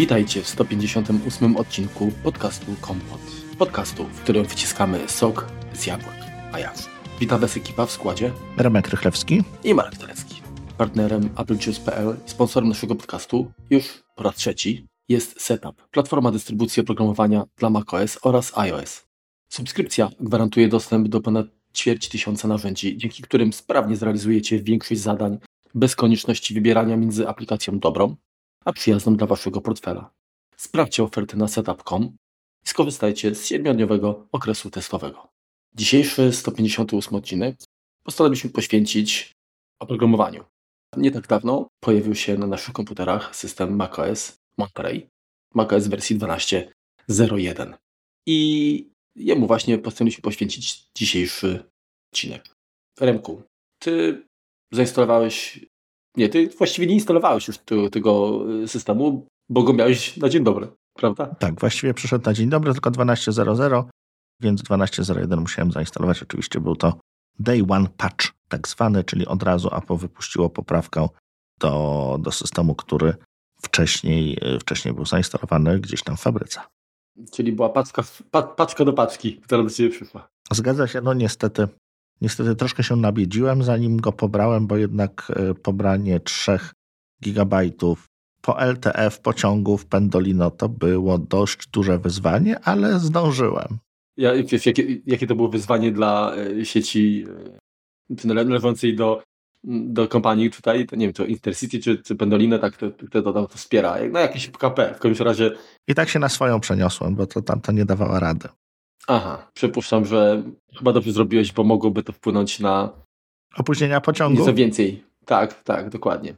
Witajcie w 158 odcinku podcastu Kompot. Podcastu, w którym wyciskamy sok z jabłek. A jak? Witam Was ekipa w składzie Remek Rychlewski i Marek Telecki. Partnerem AppleJuice.pl i sponsorem naszego podcastu już po raz trzeci jest Setup, platforma dystrybucji oprogramowania dla macOS oraz iOS. Subskrypcja gwarantuje dostęp do ponad ćwierć tysiąca narzędzi, dzięki którym sprawnie zrealizujecie większość zadań bez konieczności wybierania między aplikacją dobrą a przyjazną dla Waszego portfela. Sprawdźcie oferty na setup.com i skorzystajcie z 7-dniowego okresu testowego. Dzisiejszy 158 odcinek postanowiliśmy poświęcić oprogramowaniu. Nie tak dawno pojawił się na naszych komputerach system macOS Monterey, macOS wersji 12.01 i jemu właśnie postanowiliśmy poświęcić dzisiejszy odcinek. Remku, ty zainstalowałeś nie, ty właściwie nie instalowałeś już tego, tego systemu, bo go miałeś na dzień dobry, prawda? Tak, właściwie przyszedł na dzień dobry, tylko 12.00, więc 12.01 musiałem zainstalować. Oczywiście był to day one patch, tak zwany, czyli od razu Apple wypuściło poprawkę do, do systemu, który wcześniej, wcześniej był zainstalowany gdzieś tam w fabryce. Czyli była paczka, pa, paczka do paczki, która do Ciebie przyszła. Zgadza się, no niestety Niestety troszkę się nabiedziłem, zanim go pobrałem, bo jednak e, pobranie 3 gigabajtów po LTF pociągów Pendolino to było dość duże wyzwanie, ale zdążyłem. Ja, wiesz, jakie, jakie to było wyzwanie dla e, sieci e, należącej do, do kompanii tutaj, to nie wiem, to Intercity czy, czy Pendolino, tak to, to, to, to wspiera. No jakieś PKP w każdym razie. I tak się na swoją przeniosłem, bo to tam to nie dawała rady. Aha, przypuszczam, że chyba dobrze zrobiłeś, bo mogłoby to wpłynąć na opóźnienia pociągu. Nieco więcej. Tak, tak, dokładnie.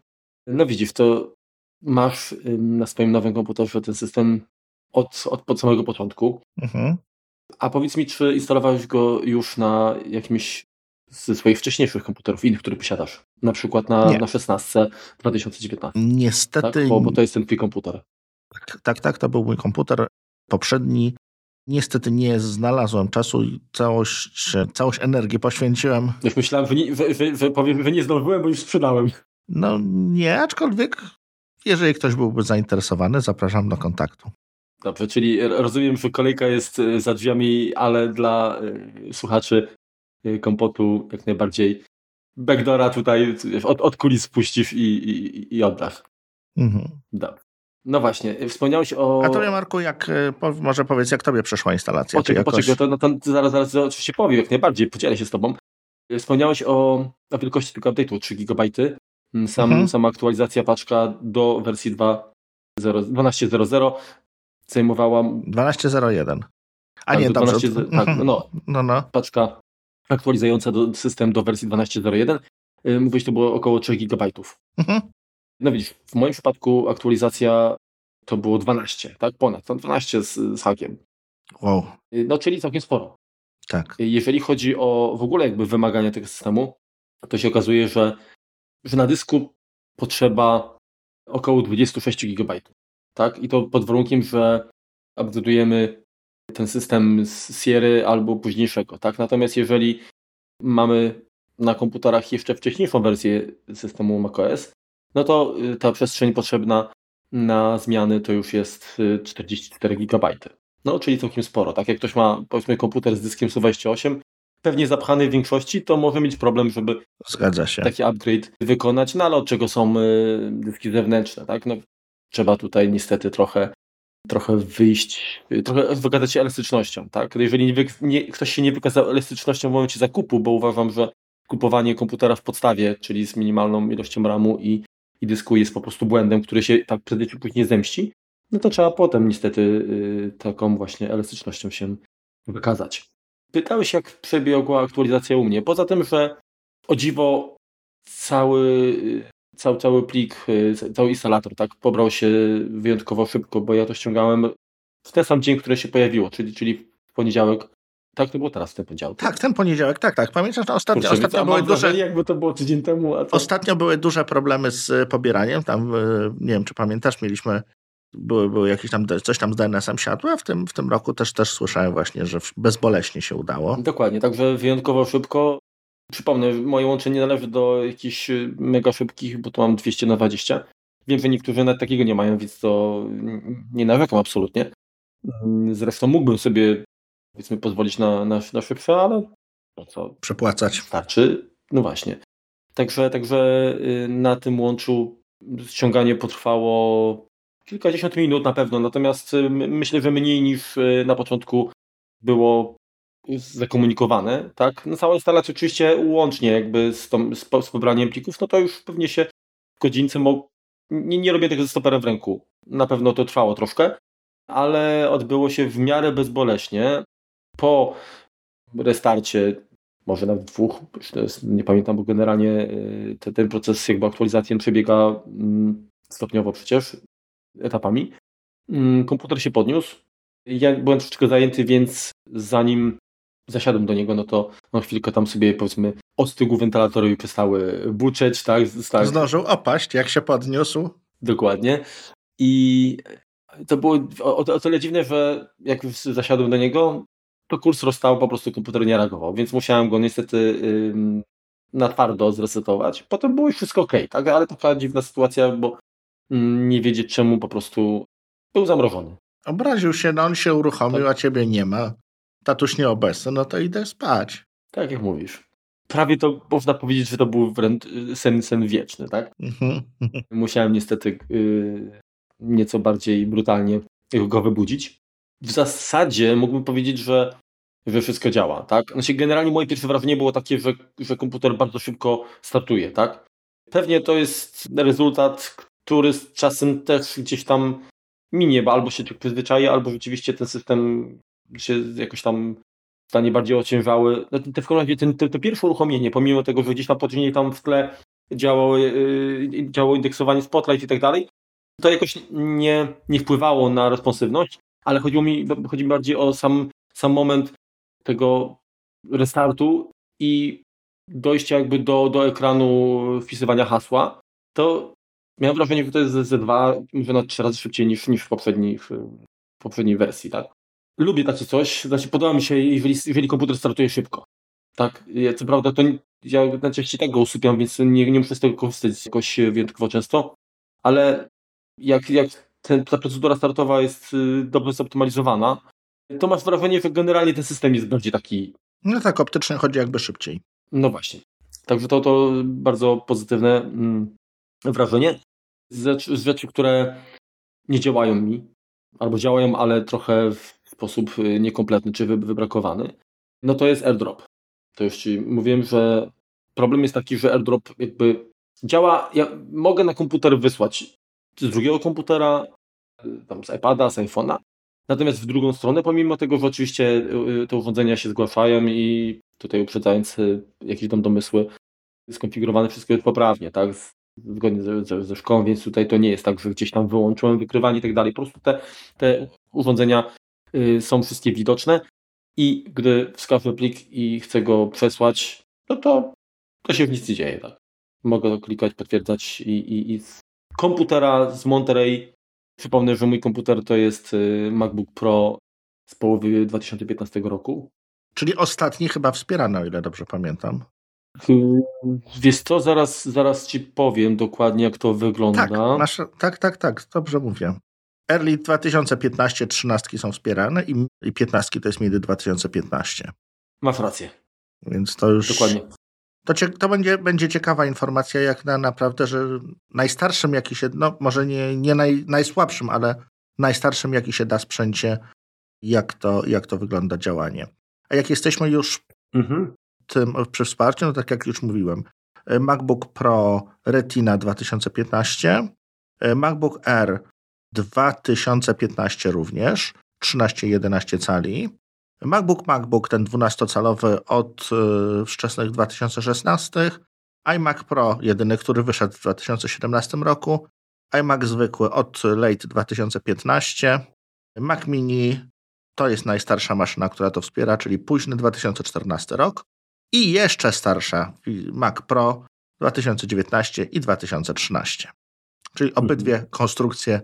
No widzisz, to masz na swoim nowym komputerze ten system od, od, od samego początku. Mhm. A powiedz mi, czy instalowałeś go już na jakimś ze swoich wcześniejszych komputerów, innych, które posiadasz? Na przykład na, na 16 2019. Niestety. Tak? Bo, bo to jest ten twój komputer. Tak, tak, tak, to był mój komputer. Poprzedni Niestety nie znalazłem czasu i całość, całość energii poświęciłem. Już myślałem, że nie, że, że, że, że nie zdążyłem, bo już sprzedałem. No nie, aczkolwiek jeżeli ktoś byłby zainteresowany, zapraszam do kontaktu. Dobrze, czyli rozumiem, że kolejka jest e, za drzwiami, ale dla y, słuchaczy y, kompotu jak najbardziej backdora tutaj od, od kulis spuścisz i, i, i oddasz. Mhm. Dobrze. No właśnie, wspomniałeś o... A tobie Marku, jak, e, może powiedz, jak tobie przeszła instalacja? Poczekaj, jakoś... poczekaj, to, no, to zaraz, zaraz oczywiście powiem, jak najbardziej, podzielę się z tobą. Wspomniałeś o, o wielkości tego update'u, 3 GB. Mm, sam, mhm. Sama aktualizacja paczka do wersji 12.00 zajmowała... 12.01. A tak, nie, dobrze. 12, tak, mhm. no, no, no. Paczka aktualizująca do, system do wersji 12.01. Y, mówiłeś, to było około 3 GB. Mhm. No widzisz, w moim przypadku aktualizacja to było 12, tak? Ponad, 12 z, z hakiem. Wow. No czyli całkiem sporo. Tak. Jeżeli chodzi o w ogóle jakby wymagania tego systemu, to się okazuje, że, że na dysku potrzeba około 26 GB. Tak? I to pod warunkiem, że upgrade'ujemy ten system z Sierra albo późniejszego. Tak? Natomiast jeżeli mamy na komputerach jeszcze wcześniejszą wersję systemu macOS, no to y, ta przestrzeń potrzebna na zmiany to już jest 44 y, GB. No, czyli całkiem sporo. Tak jak ktoś ma, powiedzmy, komputer z dyskiem 128, pewnie zapchany w większości, to może mieć problem, żeby Zgadza się. taki upgrade wykonać, no ale od czego są y, dyski zewnętrzne, tak? No, trzeba tutaj niestety trochę trochę wyjść, trochę wykazać się elastycznością, tak? Jeżeli nie, nie, ktoś się nie wykazał elastycznością w momencie zakupu, bo uważam, że kupowanie komputera w podstawie, czyli z minimalną ilością RAMu i i dysku jest po prostu błędem, który się tak prędzej czy później zemści, no to trzeba potem niestety y, taką właśnie elastycznością się wykazać. Pytałeś, jak przebiegła aktualizacja u mnie. Poza tym, że o dziwo cały, y, cały, cały plik, y, cały instalator tak pobrał się wyjątkowo szybko, bo ja to ściągałem w ten sam dzień, który się pojawiło, czyli, czyli w poniedziałek tak, to było teraz ten poniedziałek. Tak, ten poniedziałek, tak, tak. Pamiętasz, że ostatnio, Kurczę, ostatnio były duże... jakby to było tydzień temu. To... Ostatnio były duże problemy z e, pobieraniem. Tam, e, nie wiem, czy pamiętasz, mieliśmy były, były jakieś tam, coś tam z DNS-em siadło, a w tym, w tym roku też, też słyszałem właśnie, że bezboleśnie się udało. Dokładnie, także wyjątkowo szybko. Przypomnę, moje łącze nie należy do jakichś e, mega szybkich, bo tu mam 200 na 20. Wiem, że niektórzy nawet takiego nie mają, więc to nie narzekam absolutnie. Zresztą mógłbym sobie powiedzmy pozwolić na, na, na szybsze, ale no co? Przepłacać. Starczy. No właśnie. Także, także y, na tym łączu ściąganie potrwało kilkadziesiąt minut na pewno, natomiast y, myślę, że mniej niż y, na początku było zakomunikowane, tak? No cała instalacja oczywiście łącznie jakby z, tą, z, z pobraniem plików, no to już pewnie się w godzince mo... nie, nie robię tego ze stoperem w ręku. Na pewno to trwało troszkę, ale odbyło się w miarę bezboleśnie. Po restarcie, może nawet dwóch, nie pamiętam, bo generalnie y, te, ten proces jakby aktualizacji przebiega mm, stopniowo przecież, etapami. Mm, komputer się podniósł. Ja byłem troszeczkę zajęty, więc zanim zasiadłem do niego, no to na chwilkę tam sobie powiedzmy ostygł wentylatory i przestały buczeć, tak? tak? Zdążył opaść, jak się podniósł. Dokładnie. I to było o, o tyle dziwne, że jak zasiadłem do niego, to kurs rozstał, po prostu komputer nie reagował, więc musiałem go niestety ym, na twardo zresetować. Potem było już wszystko ok, tak? ale taka dziwna sytuacja, bo ym, nie wiedzieć czemu po prostu był zamrożony. Obraził się, no on się uruchomił, tak. a ciebie nie ma. Tatuś nieobecny, no to idę spać. Tak jak mówisz. Prawie to można powiedzieć, że to był wręcz y, sen, sen wieczny, tak? Mhm. Musiałem niestety yy, nieco bardziej brutalnie go wybudzić. W zasadzie mógłbym powiedzieć, że że wszystko działa, tak? Znaczy generalnie moje pierwsze wrażenie było takie, że, że komputer bardzo szybko startuje, tak? Pewnie to jest rezultat, który z czasem też gdzieś tam minie, bo albo się człowiek przyzwyczaje, albo rzeczywiście ten system się jakoś tam stanie bardziej ociężały. No, te, w każdym razie ten, te, te pierwsze uruchomienie, pomimo tego, że gdzieś tam później tam w tle działało, yy, działało indeksowanie Spotlight i tak dalej, to jakoś nie, nie wpływało na responsywność, ale chodziło mi, chodzi mi bardziej o sam, sam moment tego restartu i dojścia jakby do, do ekranu wpisywania hasła, to miałem wrażenie, że to jest ze dwa, może na trzy razy szybciej niż, niż w, poprzedniej, w poprzedniej wersji, tak? Lubię takie coś, znaczy podoba mi się, jeżeli, jeżeli komputer startuje szybko. Tak, co prawda to ja najczęściej tak go usypiam, więc nie, nie muszę z tego korzystać jakoś wyjątkowo często, ale jak, jak ten, ta procedura startowa jest y, dobrze zoptymalizowana, to masz wrażenie, że generalnie ten system jest bardziej taki... No tak, optycznie chodzi jakby szybciej. No właśnie. Także to, to bardzo pozytywne mm, wrażenie. Z, z rzeczy, które nie działają mi, albo działają, ale trochę w sposób y, niekompletny czy wybrakowany, no to jest airdrop. To już Ci mówiłem, że problem jest taki, że airdrop jakby działa, ja mogę na komputer wysłać z drugiego komputera, y, tam z iPada, z iPhone'a, Natomiast w drugą stronę, pomimo tego, że oczywiście y, te urządzenia się zgłaszają i tutaj uprzedzając y, jakieś tam domysły, skonfigurowane wszystko jest poprawnie, tak? Zgodnie ze, ze, ze szkołą, więc tutaj to nie jest tak, że gdzieś tam wyłączyłem wykrywanie i tak dalej. Po prostu te, te urządzenia y, są wszystkie widoczne i gdy wskażę plik i chcę go przesłać, no to, to się w nic nie dzieje, tak? Mogę klikać, potwierdzać i, i, i komputera z Monterey Przypomnę, że mój komputer to jest y, MacBook Pro z połowy 2015 roku. Czyli ostatni chyba wspierany, o ile dobrze pamiętam. Wiesz co, zaraz, zaraz ci powiem dokładnie, jak to wygląda. Tak, masz, tak, tak, tak, dobrze mówię. Early 2015 13 są wspierane i, i 15 to jest między 2015. Masz rację. Więc to już. Dokładnie. To, to będzie, będzie ciekawa informacja, jak na naprawdę, że najstarszym, jaki się, no może nie, nie naj, najsłabszym, ale najstarszym, jaki się da sprzęcie, jak to, jak to wygląda działanie. A jak jesteśmy już mhm. tym, przy wsparciu, no tak jak już mówiłem, MacBook Pro Retina 2015, MacBook Air 2015 również, 13-11 cali, MacBook MacBook ten 12-calowy od y, wczesnych 2016, iMac Pro jedyny, który wyszedł w 2017 roku, iMac zwykły od late 2015, Mac Mini to jest najstarsza maszyna, która to wspiera, czyli późny 2014 rok i jeszcze starsza Mac Pro 2019 i 2013. Czyli obydwie mhm. konstrukcje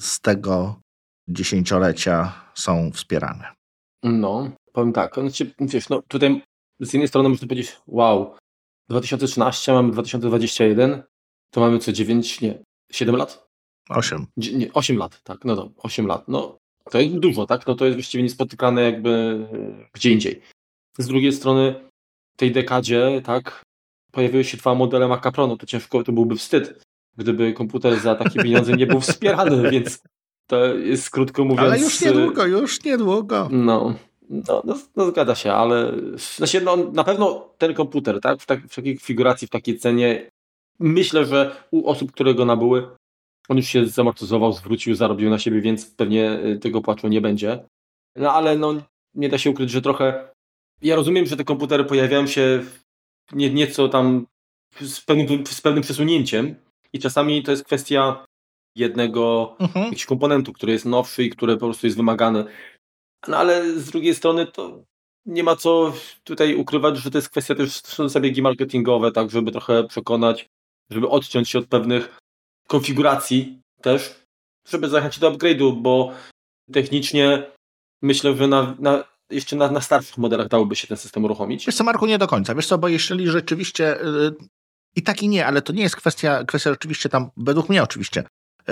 z tego dziesięciolecia są wspierane. No, powiem tak, znaczy, wiesz, no tutaj z jednej strony można powiedzieć, wow, 2013, mamy 2021, to mamy co 9, nie, 7 lat? 8. Nie, 8 lat, tak, no to 8 lat. No, to jest dużo, tak? No to jest właściwie niespotykane jakby e, gdzie indziej. Z drugiej strony w tej dekadzie, tak, pojawiły się dwa modele Maca Pro, no to ciężko, to byłby wstyd, gdyby komputer za takie pieniądze nie był wspierany, więc to jest krótko mówiąc... Ale już niedługo, już niedługo. No, no, no, no zgadza się, ale znaczy, no, na pewno ten komputer, tak, w, tak, w takiej konfiguracji, w takiej cenie, myślę, że u osób, które go nabyły, on już się zamortyzował, zwrócił, zarobił na siebie, więc pewnie y, tego płaczu nie będzie. No ale no, nie da się ukryć, że trochę. Ja rozumiem, że te komputery pojawiają się nie, nieco tam z pewnym, z pewnym przesunięciem i czasami to jest kwestia jednego mhm. jakiegoś komponentu, który jest nowszy i który po prostu jest wymagany. No ale z drugiej strony to nie ma co tutaj ukrywać, że to jest kwestia też zabiegi marketingowe, tak, żeby trochę przekonać, żeby odciąć się od pewnych konfiguracji też, żeby zachęcić do upgrade'u, bo technicznie myślę, że na, na, jeszcze na, na starszych modelach dałoby się ten system uruchomić. Wiesz co, Marku, nie do końca. Wiesz co, bo jeśli rzeczywiście yy, i tak i nie, ale to nie jest kwestia, kwestia oczywiście tam, według mnie oczywiście,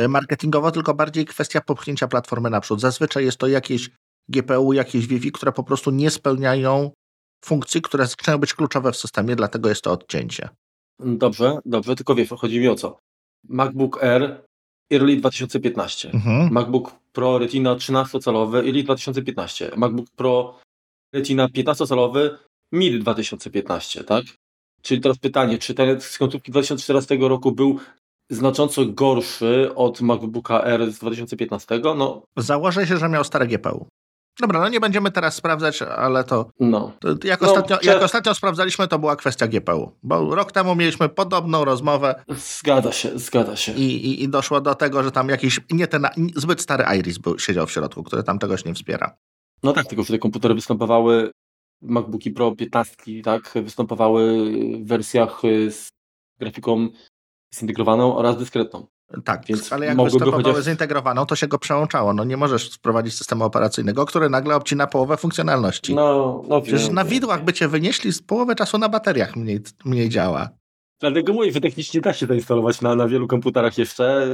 marketingowa, tylko bardziej kwestia popchnięcia platformy naprzód. Zazwyczaj jest to jakieś GPU, jakieś Wi-Fi, które po prostu nie spełniają funkcji, które zaczynają być kluczowe w systemie, dlatego jest to odcięcie. Dobrze, dobrze, tylko wiesz, chodzi mi o co. MacBook Air Early 2015, mhm. MacBook Pro Retina 13-calowy Early 2015, MacBook Pro Retina 15-calowy mid 2015, tak? Czyli teraz pytanie, czy ten z końcówki 2014 roku był znacząco gorszy od MacBooka R z 2015? No. Założę się, że miał stare GPU. Dobra, no nie będziemy teraz sprawdzać, ale to. No. to jak, no, ostatnio, czy... jak ostatnio sprawdzaliśmy, to była kwestia GPU. Bo rok temu mieliśmy podobną rozmowę. Zgadza się, zgadza się. I, i, i doszło do tego, że tam jakiś nie ten zbyt stary Iris był, siedział w środku, który tam tegoś nie wspiera. No tak, tylko że te komputery występowały, MacBooki Pro 15, tak, występowały w wersjach z grafiką zintegrowaną oraz dyskretną. Tak, Więc ale jak występowały chociaż... zintegrowaną, to się go przełączało. No nie możesz wprowadzić systemu operacyjnego, który nagle obcina połowę funkcjonalności. No, no Przecież wiem, na widłach by cię wynieśli, z połowy czasu na bateriach mniej, mniej działa. Dlatego mówię, że technicznie da się zainstalować na, na wielu komputerach jeszcze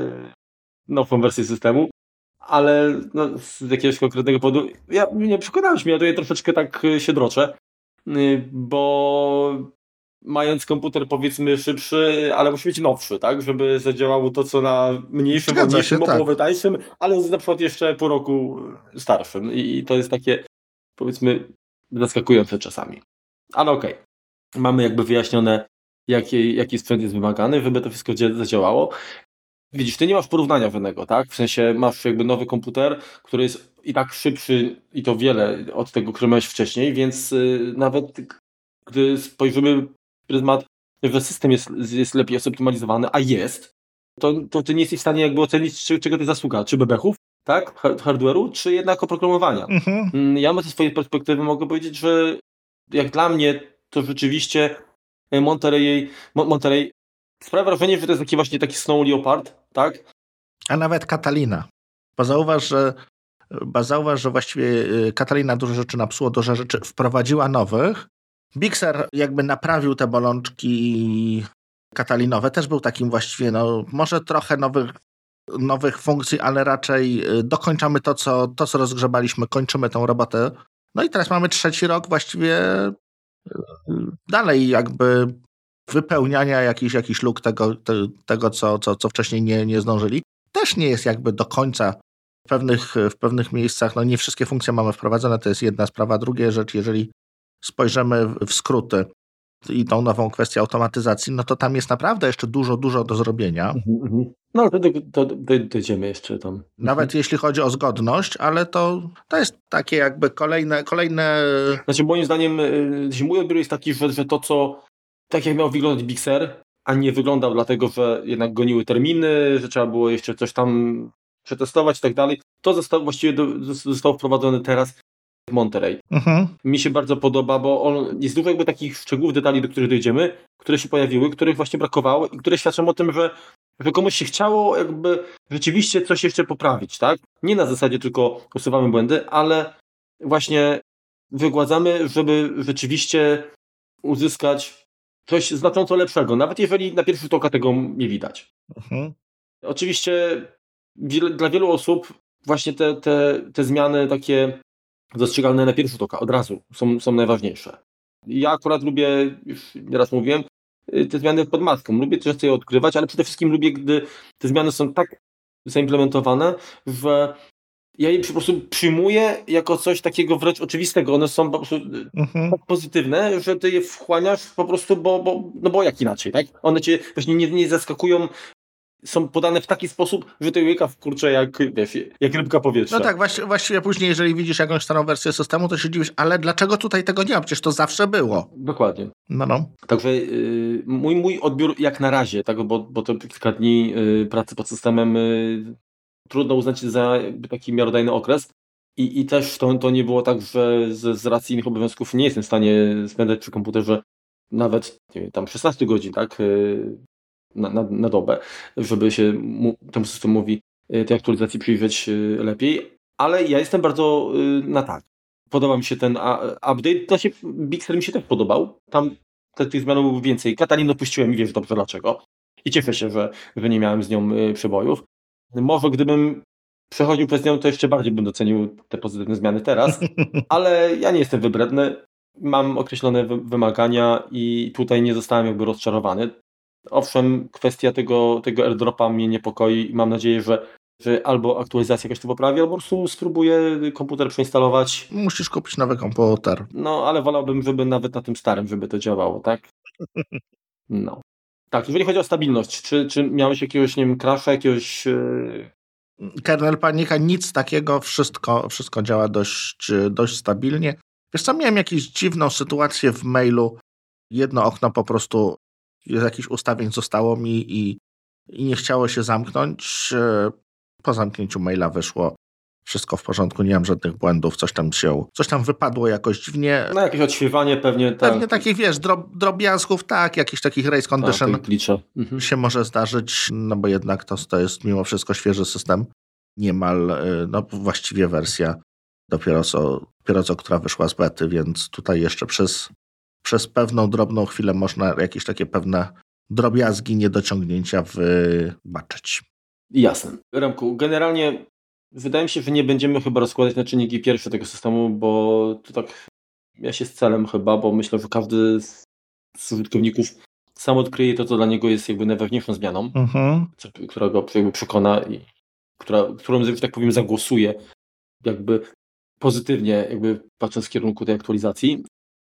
nową wersję systemu, ale no, z jakiegoś konkretnego powodu, ja nie przekonałeś mnie, ja tutaj troszeczkę tak się droczę, y, bo mając komputer powiedzmy szybszy, ale musi być nowszy, tak? Żeby zadziałało to, co na mniejszym, mniejszym, o tak. połowę tańszym, ale na przykład jeszcze po roku starszym. I, to jest takie, powiedzmy, zaskakujące czasami. Ale okej. Okay. Mamy jakby wyjaśnione, jaki, jaki sprzęt jest wymagany, żeby to wszystko zadziałało. Widzisz, ty nie masz porównania żadnego, tak? W sensie masz jakby nowy komputer, który jest i tak szybszy i to wiele od tego, który miałeś wcześniej, więc y, nawet gdy spojrzymy pryzmat, że system jest, jest lepiej zoptymalizowany, a jest, to, to ty nie jesteś w stanie jakby ocenić, czy, czego to zasługa, czy bebechów, tak, hardware'u, czy jednak oprogramowania. Mhm. Mm, ja ze swojej perspektywy mogę powiedzieć, że jak dla mnie, to rzeczywiście Monterey, Monterey sprawia wrażenie, że to jest taki właśnie taki Snow Leopard, tak? A nawet Katalina. Bo zauważ, że, bo zauważ, że właściwie y, Katalina dużo rzeczy napsuło, dużo rzeczy wprowadziła nowych, Bixer jakby naprawił te bolączki katalinowe. Też był takim właściwie, no, może trochę nowych, nowych funkcji, ale raczej y, dokończamy to co, to, co rozgrzebaliśmy, kończymy tą robotę. No i teraz mamy trzeci rok właściwie y, dalej jakby wypełniania jakichś, jakichś luk tego, te, tego co, co, co wcześniej nie, nie zdążyli. Też nie jest jakby do końca w pewnych, w pewnych miejscach, no nie wszystkie funkcje mamy wprowadzone, to jest jedna sprawa. Druga rzecz, jeżeli spojrzymy w skróty i tą nową kwestię automatyzacji, no to tam jest naprawdę jeszcze dużo, dużo do zrobienia. Mhm, mhm. No, to, to, to dojdziemy jeszcze tam. Nawet mhm. jeśli chodzi o zgodność, ale to, to jest takie jakby kolejne, kolejne... Znaczy moim zdaniem y, mój odbiór jest taki, że, że to co, tak jak miał wyglądać Bixer, a nie wyglądał dlatego, że jednak goniły terminy, że trzeba było jeszcze coś tam przetestować i tak dalej, to zostało właściwie do, zostało wprowadzone teraz Monterey. Mhm. Mi się bardzo podoba, bo on jest dużo jakby takich szczegółów, detali, do których dojdziemy, które się pojawiły, których właśnie brakowało i które świadczą o tym, że, że komuś się chciało jakby rzeczywiście coś jeszcze poprawić, tak? Nie na zasadzie tylko usuwamy błędy, ale właśnie wygładzamy, żeby rzeczywiście uzyskać coś znacząco lepszego, nawet jeżeli na pierwszy rzut oka tego nie widać. Mhm. Oczywiście dla wielu osób właśnie te, te, te zmiany takie dostrzegalne na pierwszy tok od razu są, są najważniejsze. Ja akurat lubię, już nieraz mówiłem, y, te zmiany pod maską. Lubię często je odkrywać, ale przede wszystkim lubię, gdy te zmiany są tak zaimplementowane, że ja je po prostu przyjmuję jako coś takiego wręcz oczywistego. One są po prostu mhm. tak pozytywne, że ty je wchłaniasz po prostu, bo, bo, no bo jak inaczej, tak? One cię właśnie nie, nie zaskakują są podane w taki sposób, że to łyka w kurcze jak, wiesz, jak rybka powietrza. No tak, właściwie, właściwie później, jeżeli widzisz jakąś starą wersję systemu, to się dziwisz, ale dlaczego tutaj tego nie ma? Przecież to zawsze było. Dokładnie. No, no. Także yy, mój, mój odbiór jak na razie, tak, bo, bo to kilka dni yy, pracy pod systemem yy, trudno uznać za taki miarodajny okres. I, i też to, to nie było tak, że z, z racji innych obowiązków nie jestem w stanie spędzać przy komputerze nawet nie wiem, tam 16 godzin, tak? Y, na, na, na dobę, żeby się mu, temu systemowi y, tej aktualizacji przyjrzeć y, lepiej. Ale ja jestem bardzo na tak. Podoba mi się ten update. To się, Big mi się też podobał. Tam tych zmian było więcej. Katalinę opuściłem i wiesz dobrze dlaczego. I cieszę się, że, że nie miałem z nią przebojów. Może gdybym przechodził przez nią, to jeszcze bardziej bym docenił te pozytywne zmiany teraz, ale ja nie jestem wybredny. Mam określone wymagania i tutaj nie zostałem jakby rozczarowany. Owszem, kwestia tego, tego airdropa mnie niepokoi i mam nadzieję, że, że albo aktualizacja jakaś to poprawi, albo po prostu spróbuję komputer przeinstalować. Musisz kupić nowy komputer. No, ale wolałbym, żeby nawet na tym starym, żeby to działało, tak? No. Tak, jeżeli chodzi o stabilność, czy, czy miałeś jakiegoś, nie wiem, crasha, jakiegoś... Yy... Kernel panika, nic takiego, wszystko, wszystko działa dość, dość stabilnie. Wiesz co, miałem jakąś dziwną sytuację w mailu. Jedno okno po prostu z jakichś ustawień zostało mi i, i nie chciało się zamknąć. E, po zamknięciu maila wyszło wszystko w porządku, nie mam żadnych błędów, coś tam się, coś tam wypadło jakoś dziwnie. No jakieś odświewanie pewnie. Tak. Pewnie takich, wiesz, drob, drobiazgów, tak, jakichś takich race condition tak, mhm. się może zdarzyć, no bo jednak to, to jest mimo wszystko świeży system, niemal, e, no właściwie wersja dopiero co, dopiero co która wyszła z bety, więc tutaj jeszcze przez przez pewną drobną chwilę można jakieś takie pewne drobiazgi, niedociągnięcia wybaczyć. Jasne. Remku, generalnie wydaje mi się, że nie będziemy chyba rozkładać na czynniki pierwsze tego systemu, bo to tak ja się z celem chyba, bo myślę, że każdy z użytkowników sam odkryje to, co dla niego jest jakby najważniejszą zmianą, mhm. która go jakby przekona i która, którą, że tak powiem, zagłosuje jakby pozytywnie, jakby patrząc w kierunku tej aktualizacji.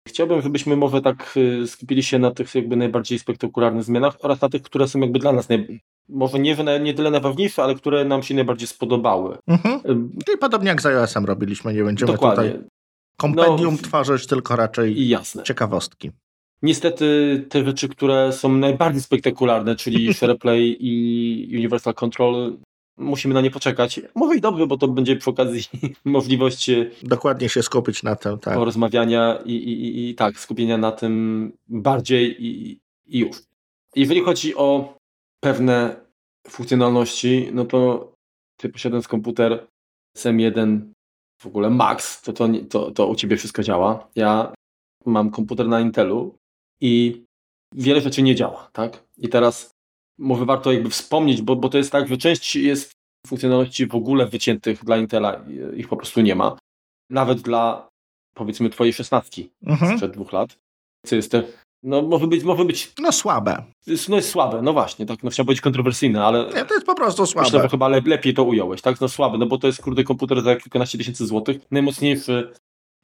Chciałbym, żebyśmy może tak y, skupili się na tych jakby najbardziej spektakularnych zmianach oraz na tych, które są jakby dla nas naj... może nie, nie tyle najważniejsze, ale które nam się najbardziej spodobały. Mhm. Czyli podobnie jak z iOS-em robiliśmy, nie będziemy Dokładnie. tutaj kompendium no, tworzyć, tylko raczej jasne. ciekawostki. Niestety te rzeczy, które są najbardziej spektakularne, czyli SharePlay i Universal Control musimy na nie poczekać. Może i dobrze, bo to będzie przy okazji możliwość e, dokładnie się skupić na tym, tak. porozmawiania i, i, i tak, skupienia na tym bardziej i, i już. Jeżeli chodzi o pewne funkcjonalności, no to ty posiadając komputer SM1 w ogóle Max, to, to, to, to u ciebie wszystko działa. Ja mam komputer na Intelu i wiele rzeczy nie działa, tak? I teraz może warto jakby wspomnieć, bo, bo to jest tak, że część jest funkcjonalności w ogóle wyciętych dla Intela, ich po prostu nie ma. Nawet dla powiedzmy twojej szesnastki mhm. sprzed dwóch lat, co jest te, no może być, może być... No słabe. No jest słabe, no właśnie, tak, no chciałbym być kontrowersyjny, ale... Nie, to jest po prostu słabe. Myślę, że chyba le, lepiej to ująłeś, tak, no słabe, no bo to jest kurde komputer za kilkanaście tysięcy złotych, najmocniejszy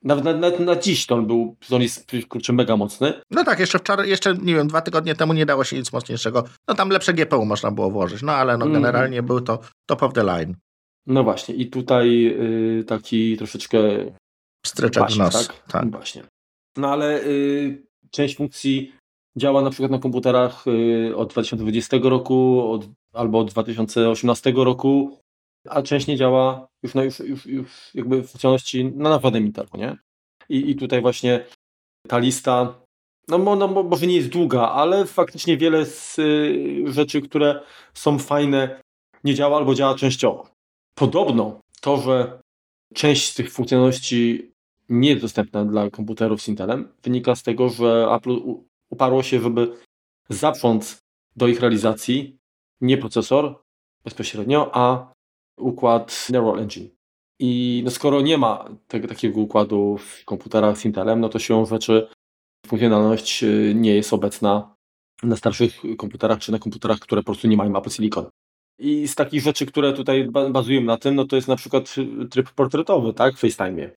nawet na, na, na, dziś to on był, on jest kurczę mega mocny. No tak, jeszcze wczoraj, jeszcze nie wiem, dwa tygodnie temu nie dało się nic mocniejszego. No tam lepsze GPU można było włożyć, no ale no mm. generalnie był to top of the line. No właśnie i tutaj y, taki troszeczkę stryczek w nos. Tak? tak? Właśnie. No ale y, część funkcji działa na przykład na komputerach y, od 2020 roku od, albo od 2018 roku, a część nie działa już, no już, już, już jakby funkcjonalności na nawodem Intelu, nie? I, I tutaj właśnie ta lista, no, no może nie jest długa, ale faktycznie wiele z y, rzeczy, które są fajne, nie działa albo działa częściowo. Podobno to, że część z tych funkcjonalności nie jest dostępna dla komputerów z Intelem, wynika z tego, że Apple uparło się, żeby zaprząc do ich realizacji nie procesor, bezpośrednio, a układ Neural Engine. I no skoro nie ma tego, takiego układu w komputerach z Intelem, no to siłą rzeczy funkcjonalność y, nie jest obecna na starszych komputerach, czy na komputerach, które po prostu nie mają Apple Silicon. I z takich rzeczy, które tutaj bazują na tym, no to jest na przykład tryb portretowy, tak, w FaceTime.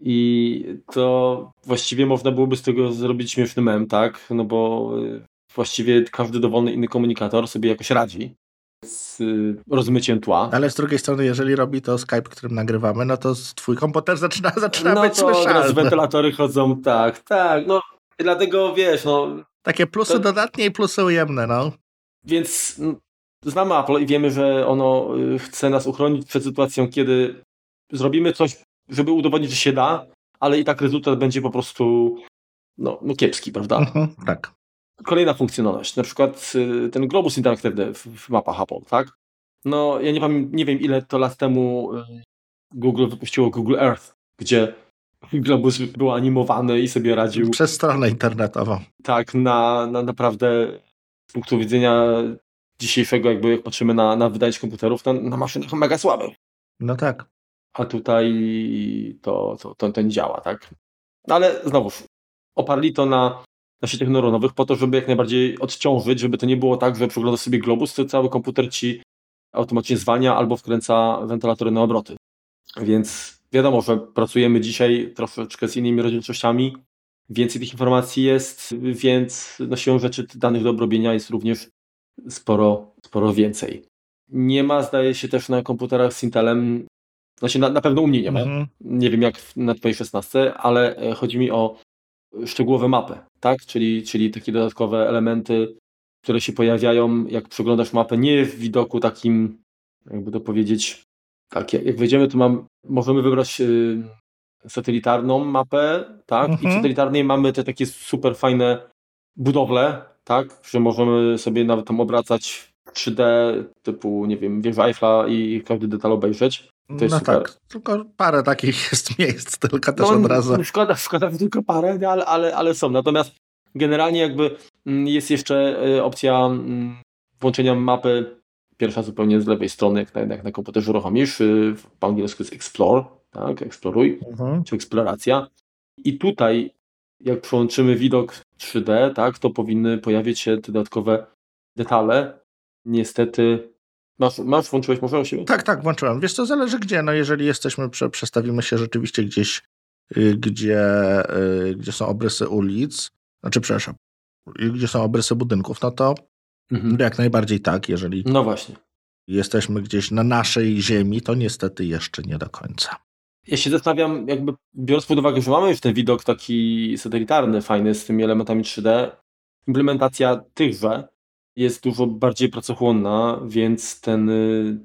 I to właściwie można byłoby z tego zrobić śmieszny mem, tak, no bo y, właściwie każdy dowolny inny komunikator sobie jakoś radzi z y, rozmyciem tła. Ale z drugiej strony, jeżeli robi to Skype, którym nagrywamy, no to twój komputer zaczyna, zaczyna no być to słyszalny. wentylatory chodzą, tak, tak, no dlatego wiesz, no... Takie plusy to... dodatnie i plusy ujemne, no. Więc znamy Apple i wiemy, że ono y, chce nas uchronić przed sytuacją, kiedy zrobimy coś, żeby udowodnić, że się da, ale i tak rezultat będzie po prostu no, no kiepski, prawda? Mhm, tak. Kolejna funkcjonalność, na przykład y, ten globus interaktywny w mapach Apple, tak? No, ja nie, nie wiem ile to lat temu y, Google wypuściło Google Earth, gdzie globus był animowany i sobie radził. Przez stronę internetową. Tak, na, na naprawdę z punktu widzenia dzisiejszego, jakby jak patrzymy na, na wydajność komputerów, to na maszynach mega słaby. No tak. A tutaj to, to, to, nie działa, tak? No ale znowuż, oparli to na, na sieciach neuronowych po to, żeby jak najbardziej odciążyć, żeby to nie było tak, że przeglądasz sobie globus, to cały komputer ci automatycznie zwalnia albo wkręca wentylatory na obroty. Więc wiadomo, że pracujemy dzisiaj troszeczkę z innymi rozdzielczościami, więcej tych informacji jest, więc no siłą rzeczy danych do obrobienia jest również sporo, sporo więcej. Nie ma, zdaje się, też na komputerach z Intelem, znaczy na, na pewno u mnie nie ma, mhm. nie wiem jak na twojej 16, ale e, chodzi mi o szczegółowe mapy, tak? Czyli, czyli takie dodatkowe elementy, które się pojawiają, jak przeglądasz mapę, nie w widoku takim, jakby to powiedzieć, tak, jak wejdziemy, to mam, możemy wybrać y, satelitarną mapę, tak? Mhm. I w satelitarnej mamy te takie super fajne budowle, tak? Że możemy sobie nawet tam obracać 3D, typu, nie wiem, wieża Eiffla i każdy detal obejrzeć. To jest no super. tak, tylko parę takich jest miejsc, tylko też no, od razu. Szkoda, szkoda tylko parę, ale, ale, ale są. Natomiast generalnie jakby mm, jest jeszcze y, opcja mm, włączenia mapy pierwsza zupełnie z lewej strony, jak na, jak na komputerze uruchomisz, y, po angielsku jest Explore, tak, eksploruj, mhm. czy eksploracja. I tutaj, jak przełączymy widok 3D, tak, to powinny pojawić się dodatkowe detale. Niestety Masz, masz włączyłeś może siebie? Tak, tak, włączyłem. Wiesz, to zależy gdzie. No jeżeli jesteśmy, prze, przestawimy się rzeczywiście gdzieś, y, gdzie, y, gdzie są obrysy ulic, znaczy przepraszam, gdzie są obrysy budynków, no to mhm. jak najbardziej tak. Jeżeli no właśnie. jesteśmy gdzieś na naszej ziemi, to niestety jeszcze nie do końca. Ja się zastanawiam, jakby biorąc pod uwagę, że mamy już ten widok taki satelitarny, fajny z tymi elementami 3D, implementacja tychże jest dużo bardziej pracochłonna, więc ten y,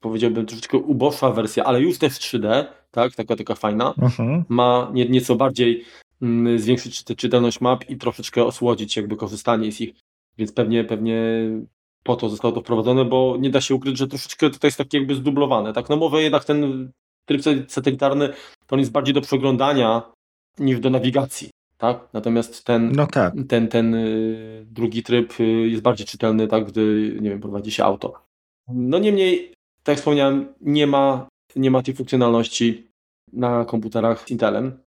powiedziałbym troszeczkę uboższa wersja, ale już też 3D, tak, taka taka fajna, uh-huh. ma nie, nieco bardziej mm, zwiększyć czytelność map i troszeczkę osłodzić jakby korzystanie z ich, więc pewnie, pewnie po to zostało to wprowadzone, bo nie da się ukryć, że troszeczkę tutaj jest takie jakby zdublowane, tak, no może jednak ten tryb satelitarny to on jest bardziej do przeglądania niż do nawigacji, tak? Natomiast ten, no tak. ten, ten y, drugi tryb y, jest bardziej czytelny, tak, gdy, nie wiem, prowadzi się auto. No niemniej, tak jak wspomniałem, nie ma, nie ma tej funkcjonalności na komputerach z Intelem.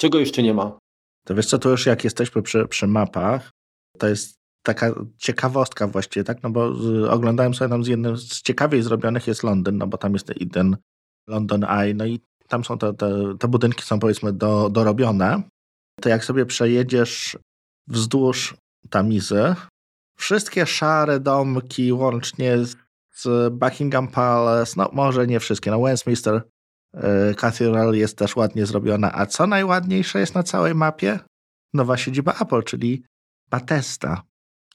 Czego jeszcze nie ma? To wiesz co, to już jak jesteśmy przy, przy mapach, to jest taka ciekawostka właściwie, tak? No bo oglądałem sobie tam z jednym z ciekawiej zrobionych jest Londyn, no bo tam jest i ten London Eye, no i tam są te, te, te budynki są powiedzmy do, dorobione, to jak sobie przejedziesz wzdłuż Tamizy, wszystkie szare domki łącznie z Buckingham Palace, no może nie wszystkie, no Westminster e, Cathedral jest też ładnie zrobiona, a co najładniejsze jest na całej mapie? Nowa siedziba Apple, czyli Bethesda,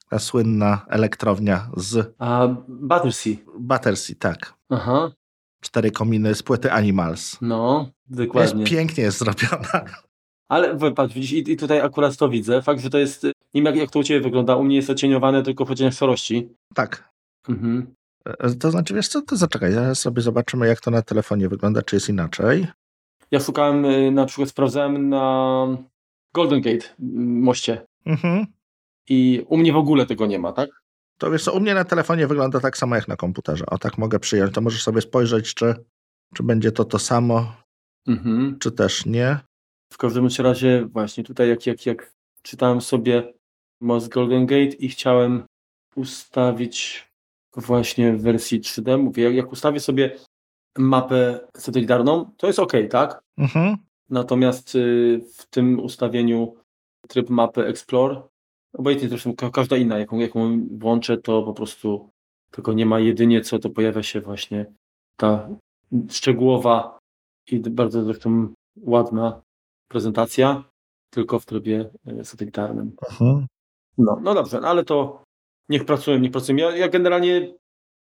ta słynna elektrownia z... A, Battersea. Battersea, tak. Aha cztery kominy z płyty Animals. No, dokładnie. Jest, pięknie jest zrobiona. Ale patrz, widzisz, i, i tutaj akurat to widzę. Fakt, że to jest, nie wiem jak, jak to u Ciebie wygląda, u mnie jest to cieniowane tylko w odcieniach szarości. Tak. Mhm. E, to znaczy, wiesz co, to zaczekaj, zaraz sobie zobaczymy jak to na telefonie wygląda, czy jest inaczej. Ja szukałem, y, na przykład sprawdzałem na Golden Gate moście. Mhm. I u mnie w ogóle tego nie ma, tak? To wiesz co, u mnie na telefonie wygląda tak samo jak na komputerze. O tak mogę przyjąć. To możesz sobie spojrzeć, czy, czy będzie to to samo, Mhm. czy też nie. W każdym razie właśnie tutaj jak, jak, jak czytałem sobie Most Golden Gate i chciałem ustawić właśnie w wersji 3D, mówię, jak, jak ustawię sobie mapę satelitarną, to jest ok, tak? Mhm. Natomiast y, w tym ustawieniu tryb mapy Explore, obojętnie zresztą ka- każda inna, jaką, jaką włączę, to po prostu tylko nie ma jedynie co, to pojawia się właśnie ta szczegółowa i bardzo zresztą ładna prezentacja, tylko w trybie y, satelitarnym. Mhm. No, no dobrze, no ale to niech pracują, niech pracują. Ja, ja generalnie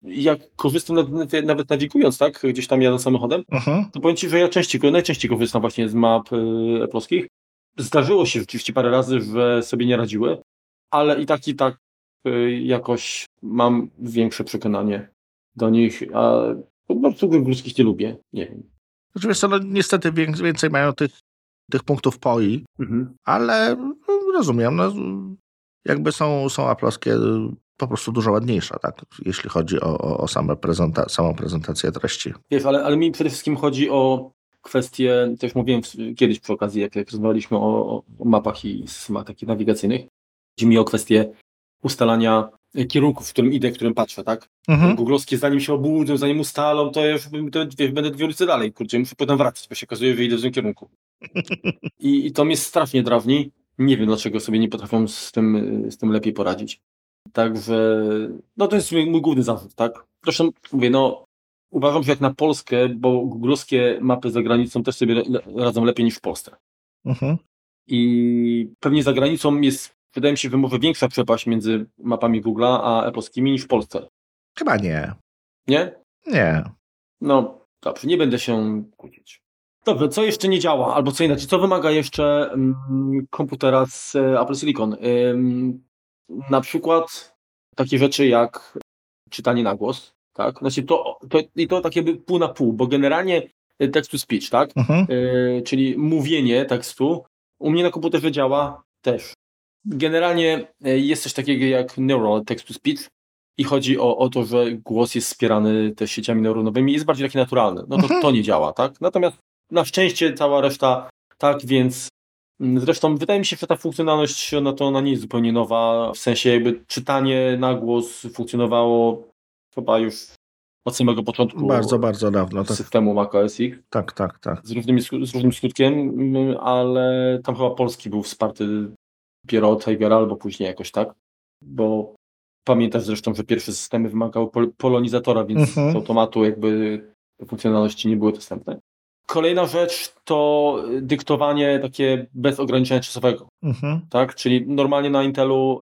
jak korzystam nawet, nawet nawigując, tak, gdzieś tam jadę samochodem, Mhm. to powiem Ci, że ja częściej, najczęściej korzystam właśnie z map y, Apple'owskich. Zdarzyło się rzeczywiście parę razy, że sobie nie radziły, ale i tak, i tak y, jakoś mam większe przekonanie do nich, a po prostu googleskich nie lubię. Nie wiem. Znaczy, wiesz co, no, niestety wię- więcej mają tych, tych punktów POI, ale no, rozumiem, no, jakby są, są aploskie po prostu dużo ładniejsze, tak? Jeśli chodzi o, o, o same prezenta samą prezentację treści. Wiesz, ale, ale mi przede wszystkim chodzi o kwestię, też mówiłem w- kiedyś przy okazji, jak, jak rozmawialiśmy o, o, o mapach i systemach takich nawigacyjnych, chodzi mi o kwestię ustalania kierunków, w którym idę, w którym patrzę, tak? Mhm. Googlowskie, zanim się obudzą, zanim ustalą, to ja już to, wiesz, będę dwie ulice dalej, kurczę, muszę potem wracać, bo się okazuje, że idę w tym kierunku. I, I to mnie strasznie drawni. Nie wiem, dlaczego sobie nie potrafią z tym, z tym lepiej poradzić. Także, no to jest mój, mój główny zarzut, tak? Zresztą, mówię, no, uważam, że jak na Polskę, bo googlowskie mapy za granicą też sobie radzą lepiej niż w Polsce. Mhm. I pewnie za granicą jest, wydaje mi się, może większa przepaść między mapami Google'a a Apple'owskimi niż w Polsce. Chyba nie. Nie? Nie. No, dobrze, nie będę się kłócić. Dobrze, co jeszcze nie działa, albo co inaczej, co wymaga jeszcze mm, komputera z e, Apple Silicon? Ym, na przykład takie rzeczy jak czytanie na głos, tak? Znaczy to, to, i to takie by pół na pół, bo generalnie e, text to speech, tak? Mhm. E, czyli mówienie tekstu, u mnie na komputerze działa też. Generalnie e, jest coś takiego jak neural text to speech i chodzi o, o to, że głos jest wspierany też sieciami neuronowymi, jest bardziej taki naturalny. No to Mhm. to nie działa, tak? Natomiast na szczęście cała reszta tak, więc mm, zresztą wydaje mi się, że ta funkcjonalność, no to ona nie jest zupełnie nowa, w sensie jakby czytanie na głos funkcjonowało chyba już od samego początku Bardzo, bardzo dawno. Tak, systemu macOS X tak, tak. tak. z różnym, z różnym skutkiem, mm, ale tam chyba polski był wsparty dopiero od Tigera albo później jakoś tak, bo pamiętasz zresztą, że pierwsze systemy wymagały pol polonizatora, więc Mhm. z automatu jakby te funkcjonalności nie były dostępne. Kolejna rzecz to dyktowanie takie bez ograniczenia czasowego, Mhm. tak? Czyli normalnie na Intelu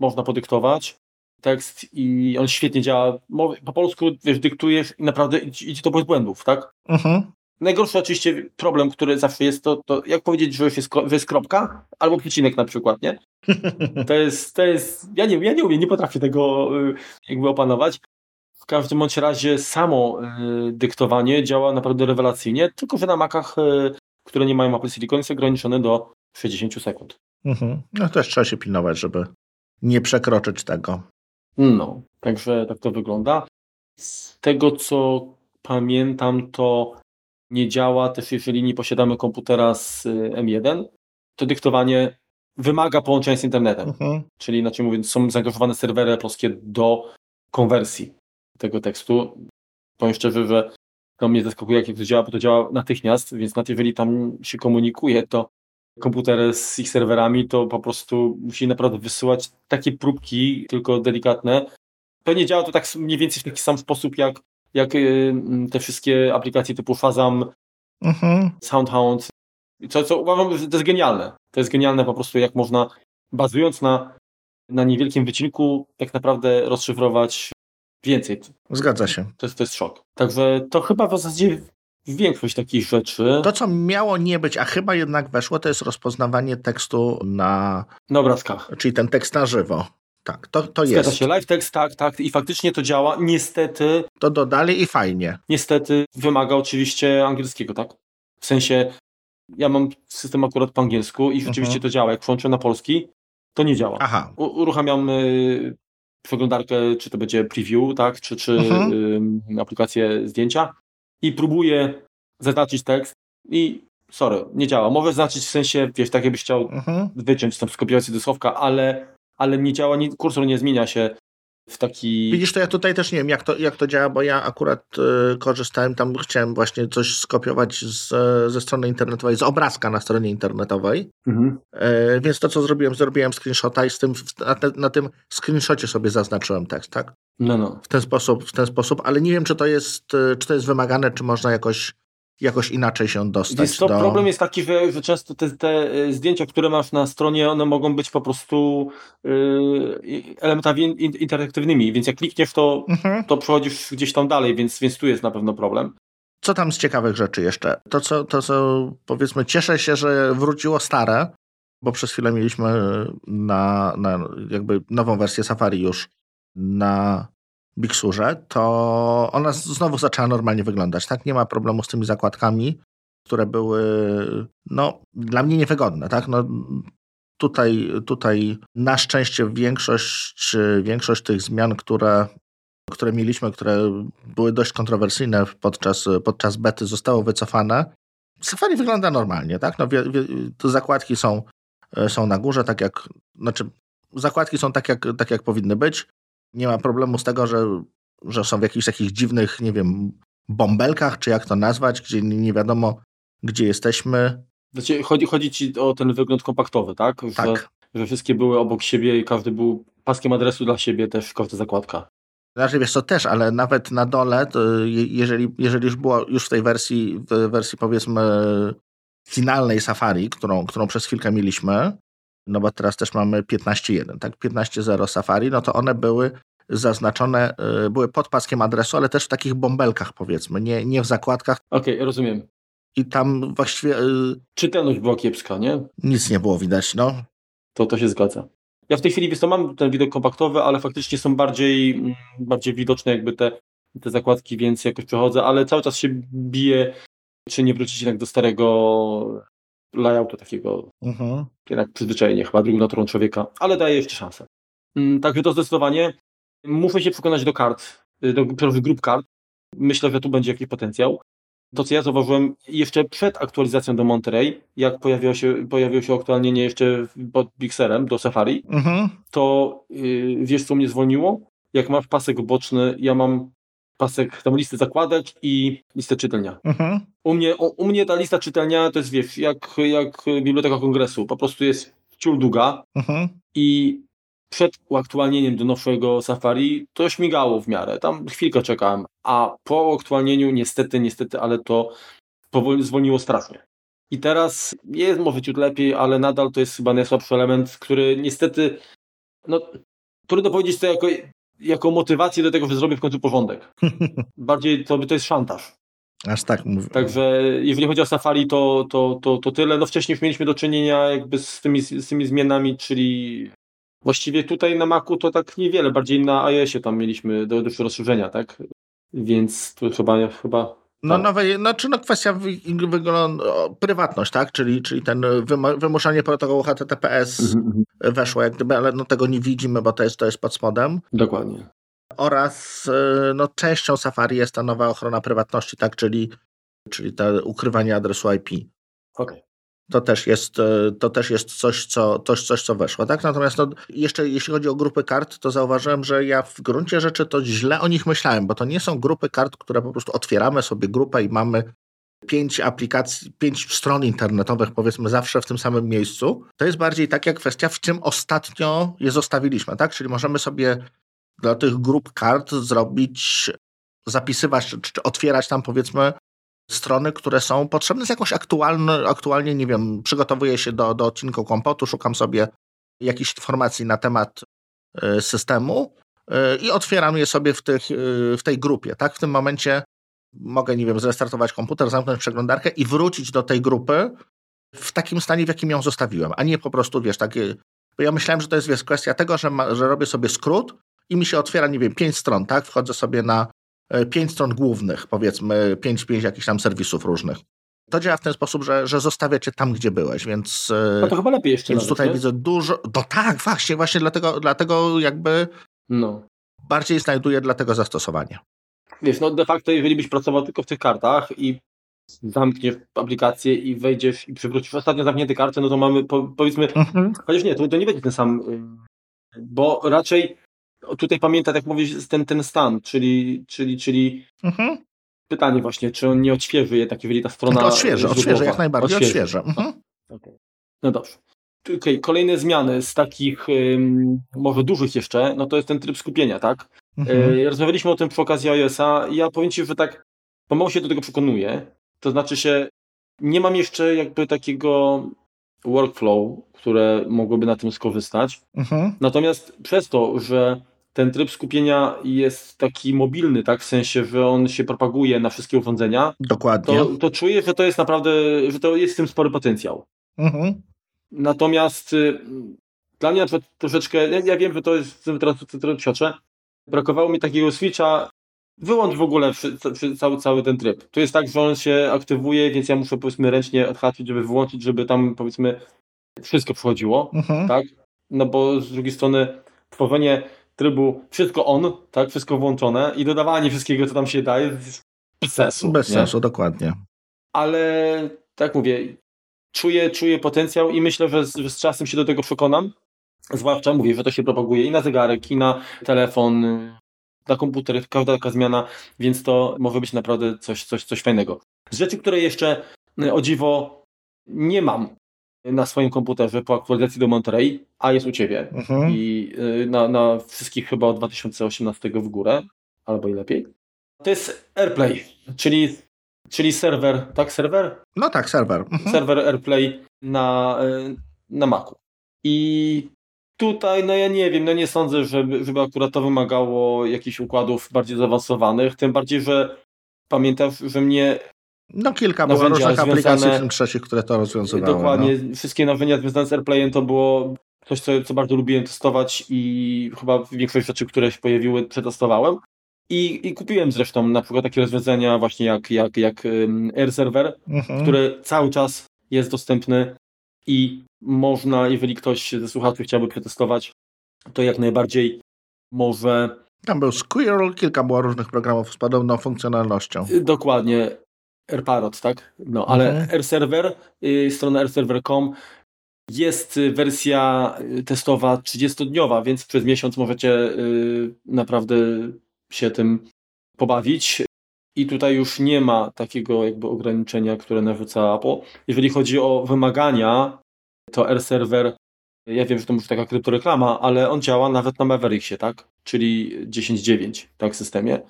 można podyktować tekst i on świetnie działa. Po polsku wiesz, dyktujesz i naprawdę idzie idzie to bez błędów, tak? Mhm. Najgorszy oczywiście problem, który zawsze jest, to, to jak powiedzieć, że już jest, że jest kropka, albo przecinek na przykład, nie? To jest, to jest, ja nie, ja nie umiem, nie potrafię tego y, jakby opanować. W każdym bądź razie samo y, dyktowanie działa naprawdę rewelacyjnie, tylko że na makach, y, które nie mają Apple Silicon jest ograniczone do 60 sekund. Mhm. No też trzeba się pilnować, żeby nie przekroczyć tego. No, także tak to wygląda. Z tego co pamiętam, to nie działa też, jeżeli nie posiadamy komputera z y, M1, to dyktowanie wymaga połączenia z internetem. Mhm. Czyli inaczej mówiąc, są zaangażowane serwery polskie do konwersji tego tekstu. Powiem szczerze, że to mnie zaskakuje, jak to działa, bo to działa natychmiast, więc nawet jeżeli tam się komunikuje, to komputer z ich serwerami, to po prostu musi naprawdę wysyłać takie próbki, tylko delikatne. Pewnie działa to tak mniej więcej w taki sam sposób, jak, jak y, te wszystkie aplikacje typu Shazam, Mhm. Soundhound. Co, co uważam, że to jest genialne. To jest genialne po prostu, jak można, bazując na, na niewielkim wycinku, tak naprawdę rozszyfrować więcej. Zgadza się. To jest, to jest szok. Także to chyba w zasadzie większość takich rzeczy To, co miało nie być, a chyba jednak weszło, to jest rozpoznawanie tekstu na, na obrazkach. czyli ten tekst na żywo. Tak, to, to Zgadza jest. się, live text, tak, tak, i faktycznie to działa. Niestety, To dodali i fajnie. niestety wymaga oczywiście angielskiego, tak? W sensie, ja mam system akurat po angielsku i rzeczywiście Mhm. to działa. Jak włączę na polski, to nie działa. Aha, U- uruchamiam y, przeglądarkę, czy to będzie preview, tak, czy, czy mhm. aplikację zdjęcia i próbuję zaznaczyć tekst i sorry, nie działa. Może zaznaczyć w sensie, wiesz, tak jakbyś chciał mhm. wyciąć tam skopiować do słowka, ale, ale nie działa, nie, kursor nie zmienia się w taki... Widzisz, to ja tutaj też nie wiem, jak to, jak to działa, bo ja akurat y, korzystałem, tam chciałem właśnie coś skopiować z, ze strony internetowej, z obrazka na stronie internetowej, mhm. y, więc to, co zrobiłem, zrobiłem screenshota i z tym, na, te, na tym screenshocie sobie zaznaczyłem tekst, tak? No, no. W ten sposób, w ten sposób, ale nie wiem, czy to jest, y, czy to jest wymagane, czy można jakoś jakoś inaczej się dostać. To do... Problem jest taki, że, że często te, te, y, zdjęcia, które masz na stronie, one mogą być po prostu yy, elementami in, interaktywnymi, więc jak klikniesz, to, mhm. to przechodzisz gdzieś tam dalej, więc, więc tu jest na pewno problem. Co tam z ciekawych rzeczy jeszcze? To co, to, co powiedzmy, cieszę się, że wróciło stare, bo przez chwilę mieliśmy na, na jakby nową wersję Safari już na Big Surze, to ona znowu zaczęła normalnie wyglądać. Tak, nie ma problemu z tymi zakładkami, które były no, dla mnie niewygodne. Tak? No, tutaj, tutaj na szczęście większość, większość tych zmian, które, które mieliśmy, które były dość kontrowersyjne podczas, podczas bety, zostało wycofane. Safari wygląda normalnie, tak? No, wie, wie, zakładki są, są na górze, tak jak, znaczy zakładki są tak jak, tak, jak powinny być nie ma problemu z tego, że, że są w jakichś takich dziwnych, nie wiem, bąbelkach, czy jak to nazwać, gdzie nie wiadomo, gdzie jesteśmy. Znaczy, chodzi, chodzi ci o ten wygląd kompaktowy, tak? Że, tak. Że wszystkie były obok siebie i każdy był paskiem adresu dla siebie też każda zakładka. Znaczy wiesz co też, ale nawet na dole, jeżeli, jeżeli już było już w tej wersji, w wersji powiedzmy finalnej Safari, którą, którą przez chwilkę mieliśmy, no bo teraz też mamy 15.1, tak? 15.0 Safari, no to one były zaznaczone, y, były pod paskiem adresu, ale też w takich bąbelkach powiedzmy, nie, nie w zakładkach. Okej, okay, rozumiem. I tam właściwie... Y, Czytelność była kiepska, nie? Nic nie było widać, no. To to się zgadza. Ja w tej chwili wiesz, to mam ten widok kompaktowy, ale faktycznie są bardziej, mm, bardziej widoczne jakby te, te zakładki, więc jakoś przechodzę, ale cały czas się bije, czy nie wrócić jednak do starego layoutu takiego, mhm. jednak przyzwyczajenie chyba drugą naturą człowieka, ale daje jeszcze szansę. Mm, także to zdecydowanie. Muszę się przekonać do kart, y, do grup kart. Myślę, że tu będzie jakiś potencjał. To, co ja zauważyłem jeszcze przed aktualizacją do Monterey, jak pojawiło się, pojawiło się aktualnienie jeszcze pod Pixelem do Safari, mhm. to yy, wiesz, co mnie zwolniło? Jak masz pasek boczny, ja mam pasek, tam listę zakładek i listę czytelnia. Mhm. U, mnie, u, u, mnie ta lista czytelnia to jest, wiesz, jak, jak Biblioteka Kongresu. Po prostu jest ciul długa mhm. i przed uaktualnieniem do nowszego Safari to śmigało w miarę. Tam chwilkę czekałem, a po uaktualnieniu niestety, niestety, ale to powoli zwolniło strasznie. I teraz jest może ciut lepiej, ale nadal to jest chyba najsłabszy element, który niestety, no trudno powiedzieć to jako jako motywację do tego, że zrobię w końcu porządek. Bardziej to, to jest szantaż. Aż tak mówię. Także jeżeli chodzi o Safari, to, to, to, to tyle. No wcześniej już mieliśmy do czynienia jakby z tymi, z tymi zmianami, czyli właściwie tutaj na Macu to tak niewiele, bardziej na iOSie tam mieliśmy do, do rozszerzenia, tak? Więc tu chyba, chyba no, tak. nowe, znaczy no kwestia wygląda, prywatność, tak? Czyli, czyli ten wymuszanie protokołu HTTPS mhm, mhm. weszło jak gdyby, ale no tego nie widzimy, bo to jest, to jest pod spodem. Dokładnie. Oraz e, no, częścią Safari jest ta nowa ochrona prywatności, tak? Czyli, czyli to ukrywanie adresu IP. Okej. Okay to też jest, e, to też jest coś, co, coś, coś, co weszło. Tak? Natomiast no, jeszcze jeśli chodzi o grupy kart, to zauważyłem, że ja w gruncie rzeczy to źle o nich myślałem, bo to nie są grupy kart, które po prostu otwieramy sobie grupę i mamy pięć aplikacji, pięć stron internetowych, powiedzmy, zawsze w tym samym miejscu. To jest bardziej taka kwestia, w czym ostatnio je zostawiliśmy, tak? Czyli możemy sobie dla tych grup kart zrobić, zapisywać, czy, czy otwierać tam, powiedzmy, strony, które są potrzebne z jakąś aktualny, aktualnie, nie wiem, przygotowuję się do, do odcinku kompotu, szukam sobie jakichś informacji na temat e, systemu e, i otwieram je sobie w, tych, e, w tej grupie, tak? W tym momencie mogę, nie wiem, zrestartować komputer, zamknąć przeglądarkę i wrócić do tej grupy w takim stanie, w jakim ją zostawiłem, a nie po prostu, wiesz, takie... Bo ja myślałem, że to jest, wiesz, kwestia tego, że, ma, że robię sobie skrót i mi się otwiera, nie wiem, pięć stron, tak? Wchodzę sobie na pięć stron głównych, powiedzmy, pięć, pięć jakichś tam serwisów różnych. To działa w ten sposób, że, że zostawia cię tam, gdzie byłeś, więc. No to chyba lepiej jeszcze. Więc nawet, tutaj nie? widzę dużo. No tak, właśnie, właśnie dlatego, dlatego jakby No. Bardziej znajduję dla tego zastosowanie. Wiesz, no de facto, jeżeli byś pracował tylko w tych kartach i zamkniesz aplikację i wejdziesz i przywrócisz ostatnio zamknięte karty, no to mamy po, powiedzmy, Mhm. chociaż nie, to, to nie będzie ten sam, y, bo raczej tutaj pamięta, jak mówisz, ten, ten stan, czyli, czyli, czyli Mhm. pytanie właśnie, czy on nie odświeży jednak, jeżeli ta strona To odświeży, odświeży, jak najbardziej odświeży. Mhm. Okej. No dobrze. Okej, kolejne zmiany z takich ym, może dużych jeszcze, no to jest ten tryb skupienia, tak? Mhm. Yy, rozmawialiśmy o tym przy okazji iOS-a i ja powiem Ci, że tak pomału się do tego przekonuję. To znaczy się, nie mam jeszcze jakby takiego workflow, które mogłoby na tym skorzystać. Mhm. Natomiast przez to, że ten tryb skupienia jest taki mobilny, tak, w sensie, że on się propaguje na wszystkie urządzenia, Dokładnie. to, to czuję, że to jest naprawdę, że to jest w tym spory potencjał. Mhm. Natomiast y, dla mnie na przykład troszeczkę, ja, ja wiem, że to jest teraz trochę ciocze, brakowało mi takiego switcha, wyłącz w ogóle cały, cały ten tryb. To jest tak, że on się aktywuje, więc ja muszę powiedzmy ręcznie odhaczyć, żeby wyłączyć, żeby tam powiedzmy wszystko wchodziło, Mhm. tak? No bo z drugiej strony tworzenie trybu wszystko on, tak, wszystko włączone i dodawanie wszystkiego, co tam się daje, bez sensu. Bez nie? sensu, dokładnie. ale tak mówię, czuję, czuję potencjał i myślę, że z, że z czasem się do tego przekonam. Zwłaszcza mówię, że to się propaguje i na zegarek, i na telefon, na komputer, każda taka zmiana, więc to może być naprawdę coś, coś, coś fajnego. Z rzeczy, które jeszcze y, o dziwo nie mam na swoim komputerze po aktualizacji do Monterey, a jest u Ciebie Mhm. i y, na, na wszystkich chyba od 2018 w górę, albo i lepiej. To jest AirPlay, czyli, czyli serwer, tak, serwer? No tak, serwer. Mhm. Serwer AirPlay na, y, na Macu. I tutaj, no ja nie wiem, no nie sądzę, żeby, żeby akurat to wymagało jakichś układów bardziej zaawansowanych, tym bardziej, że pamiętasz, że mnie No kilka było różnych aplikacji, w tym trzecich, które to rozwiązywały. Dokładnie. No. Wszystkie narzędzia związane z AirPlayem to było coś, co, co bardzo lubiłem testować i chyba większość rzeczy, które się pojawiły, przetestowałem. I, I kupiłem zresztą na przykład takie rozwiązania właśnie jak, jak, jak Air Server, Mhm. który cały czas jest dostępny i można, jeżeli ktoś ze słuchaczy chciałby przetestować, to jak najbardziej może Tam był Squirrel, kilka było różnych programów z podobną funkcjonalnością. Y, Dokładnie. AirParrot, tak? No, ale Mhm. AirServer, y, strona airserver.com jest y, wersja testowa 30-dniowa, więc przez miesiąc możecie y, naprawdę się tym pobawić. I tutaj już nie ma takiego jakby ograniczenia, które narzuca Apple. Jeżeli chodzi o wymagania, to AirServer, ja wiem, że to może taka kryptoreklama, ale on działa nawet na Mavericksie, tak? Czyli 10.9, tak, systemie.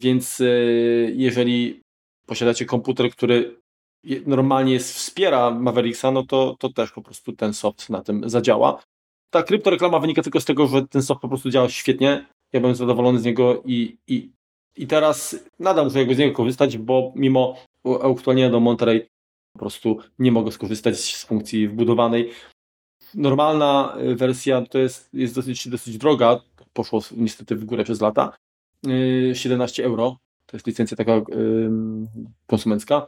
Więc y, jeżeli posiadacie komputer, który normalnie wspiera Mavericksa, no to, to też po prostu ten soft na tym zadziała. Ta kryptoreklama wynika tylko z tego, że ten soft po prostu działa świetnie. Ja byłem zadowolony z niego i, i, i teraz nadal muszę jakby z niego korzystać, bo mimo aktualnienia do Monterey po prostu nie mogę skorzystać z funkcji wbudowanej. Normalna y, wersja to jest, jest dosyć, dosyć droga, poszło niestety w górę przez lata. Yy, 17 euro. To jest licencja taka konsumencka.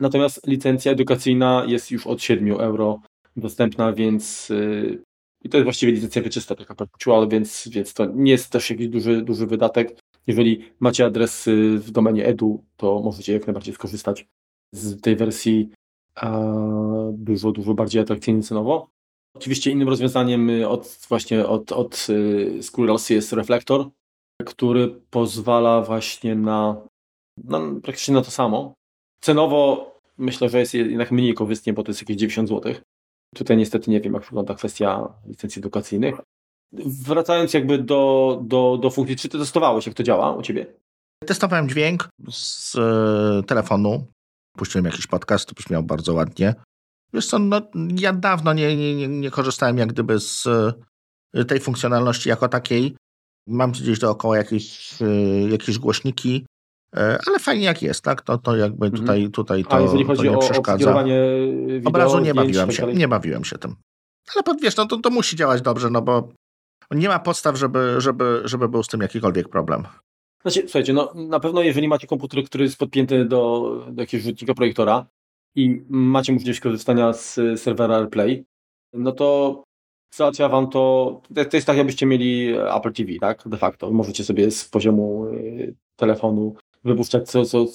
Natomiast licencja edukacyjna jest już od 7 euro dostępna, więc yy, i to jest właściwie licencja wieczysta, taka perpetual, więc, więc to nie jest też jakiś duży, duży wydatek. Jeżeli macie adres y, w domenie edu, to możecie jak najbardziej skorzystać z tej wersji dużo, dużo bardziej atrakcyjnie cenowo. Oczywiście innym rozwiązaniem y, od, właśnie od, od y, Squirrels jest Reflector, który pozwala właśnie na, na praktycznie na to samo. Cenowo myślę, że jest jednak mniej korzystnie, bo to jest jakieś 90 zł. Tutaj niestety nie wiem, jak wygląda kwestia licencji edukacyjnych. Wracając jakby do, do, do funkcji, czy ty testowałeś, jak to działa u ciebie? Testowałem dźwięk z e, telefonu. Puściłem jakiś podcast, brzmiał bardzo ładnie. Wiesz co, no, ja dawno nie, nie, nie, korzystałem jak gdyby z e, tej funkcjonalności jako takiej. Mam gdzieś dookoła jakieś, e, jakieś głośniki, e, ale fajnie jak jest, tak? To, to jakby Mhm. tutaj, tutaj to, A jeżeli to nie o przeszkadza. obsługiwanie wideo, Obrazu nie zdjęć, bawiłem tak się, nie bawiłem się tym. Ale wiesz, no to, to musi działać dobrze, no bo nie ma podstaw, żeby, żeby, żeby był z tym jakikolwiek problem. Znaczy, słuchajcie, no na pewno jeżeli macie komputer, który jest podpięty do, do jakiegoś rzutnika projektora i macie możliwość korzystania z serwera AirPlay, no to załatwia wam to, to jest tak jakbyście mieli Apple TV, tak, de facto. Możecie sobie z poziomu y, telefonu wypuszczać co, co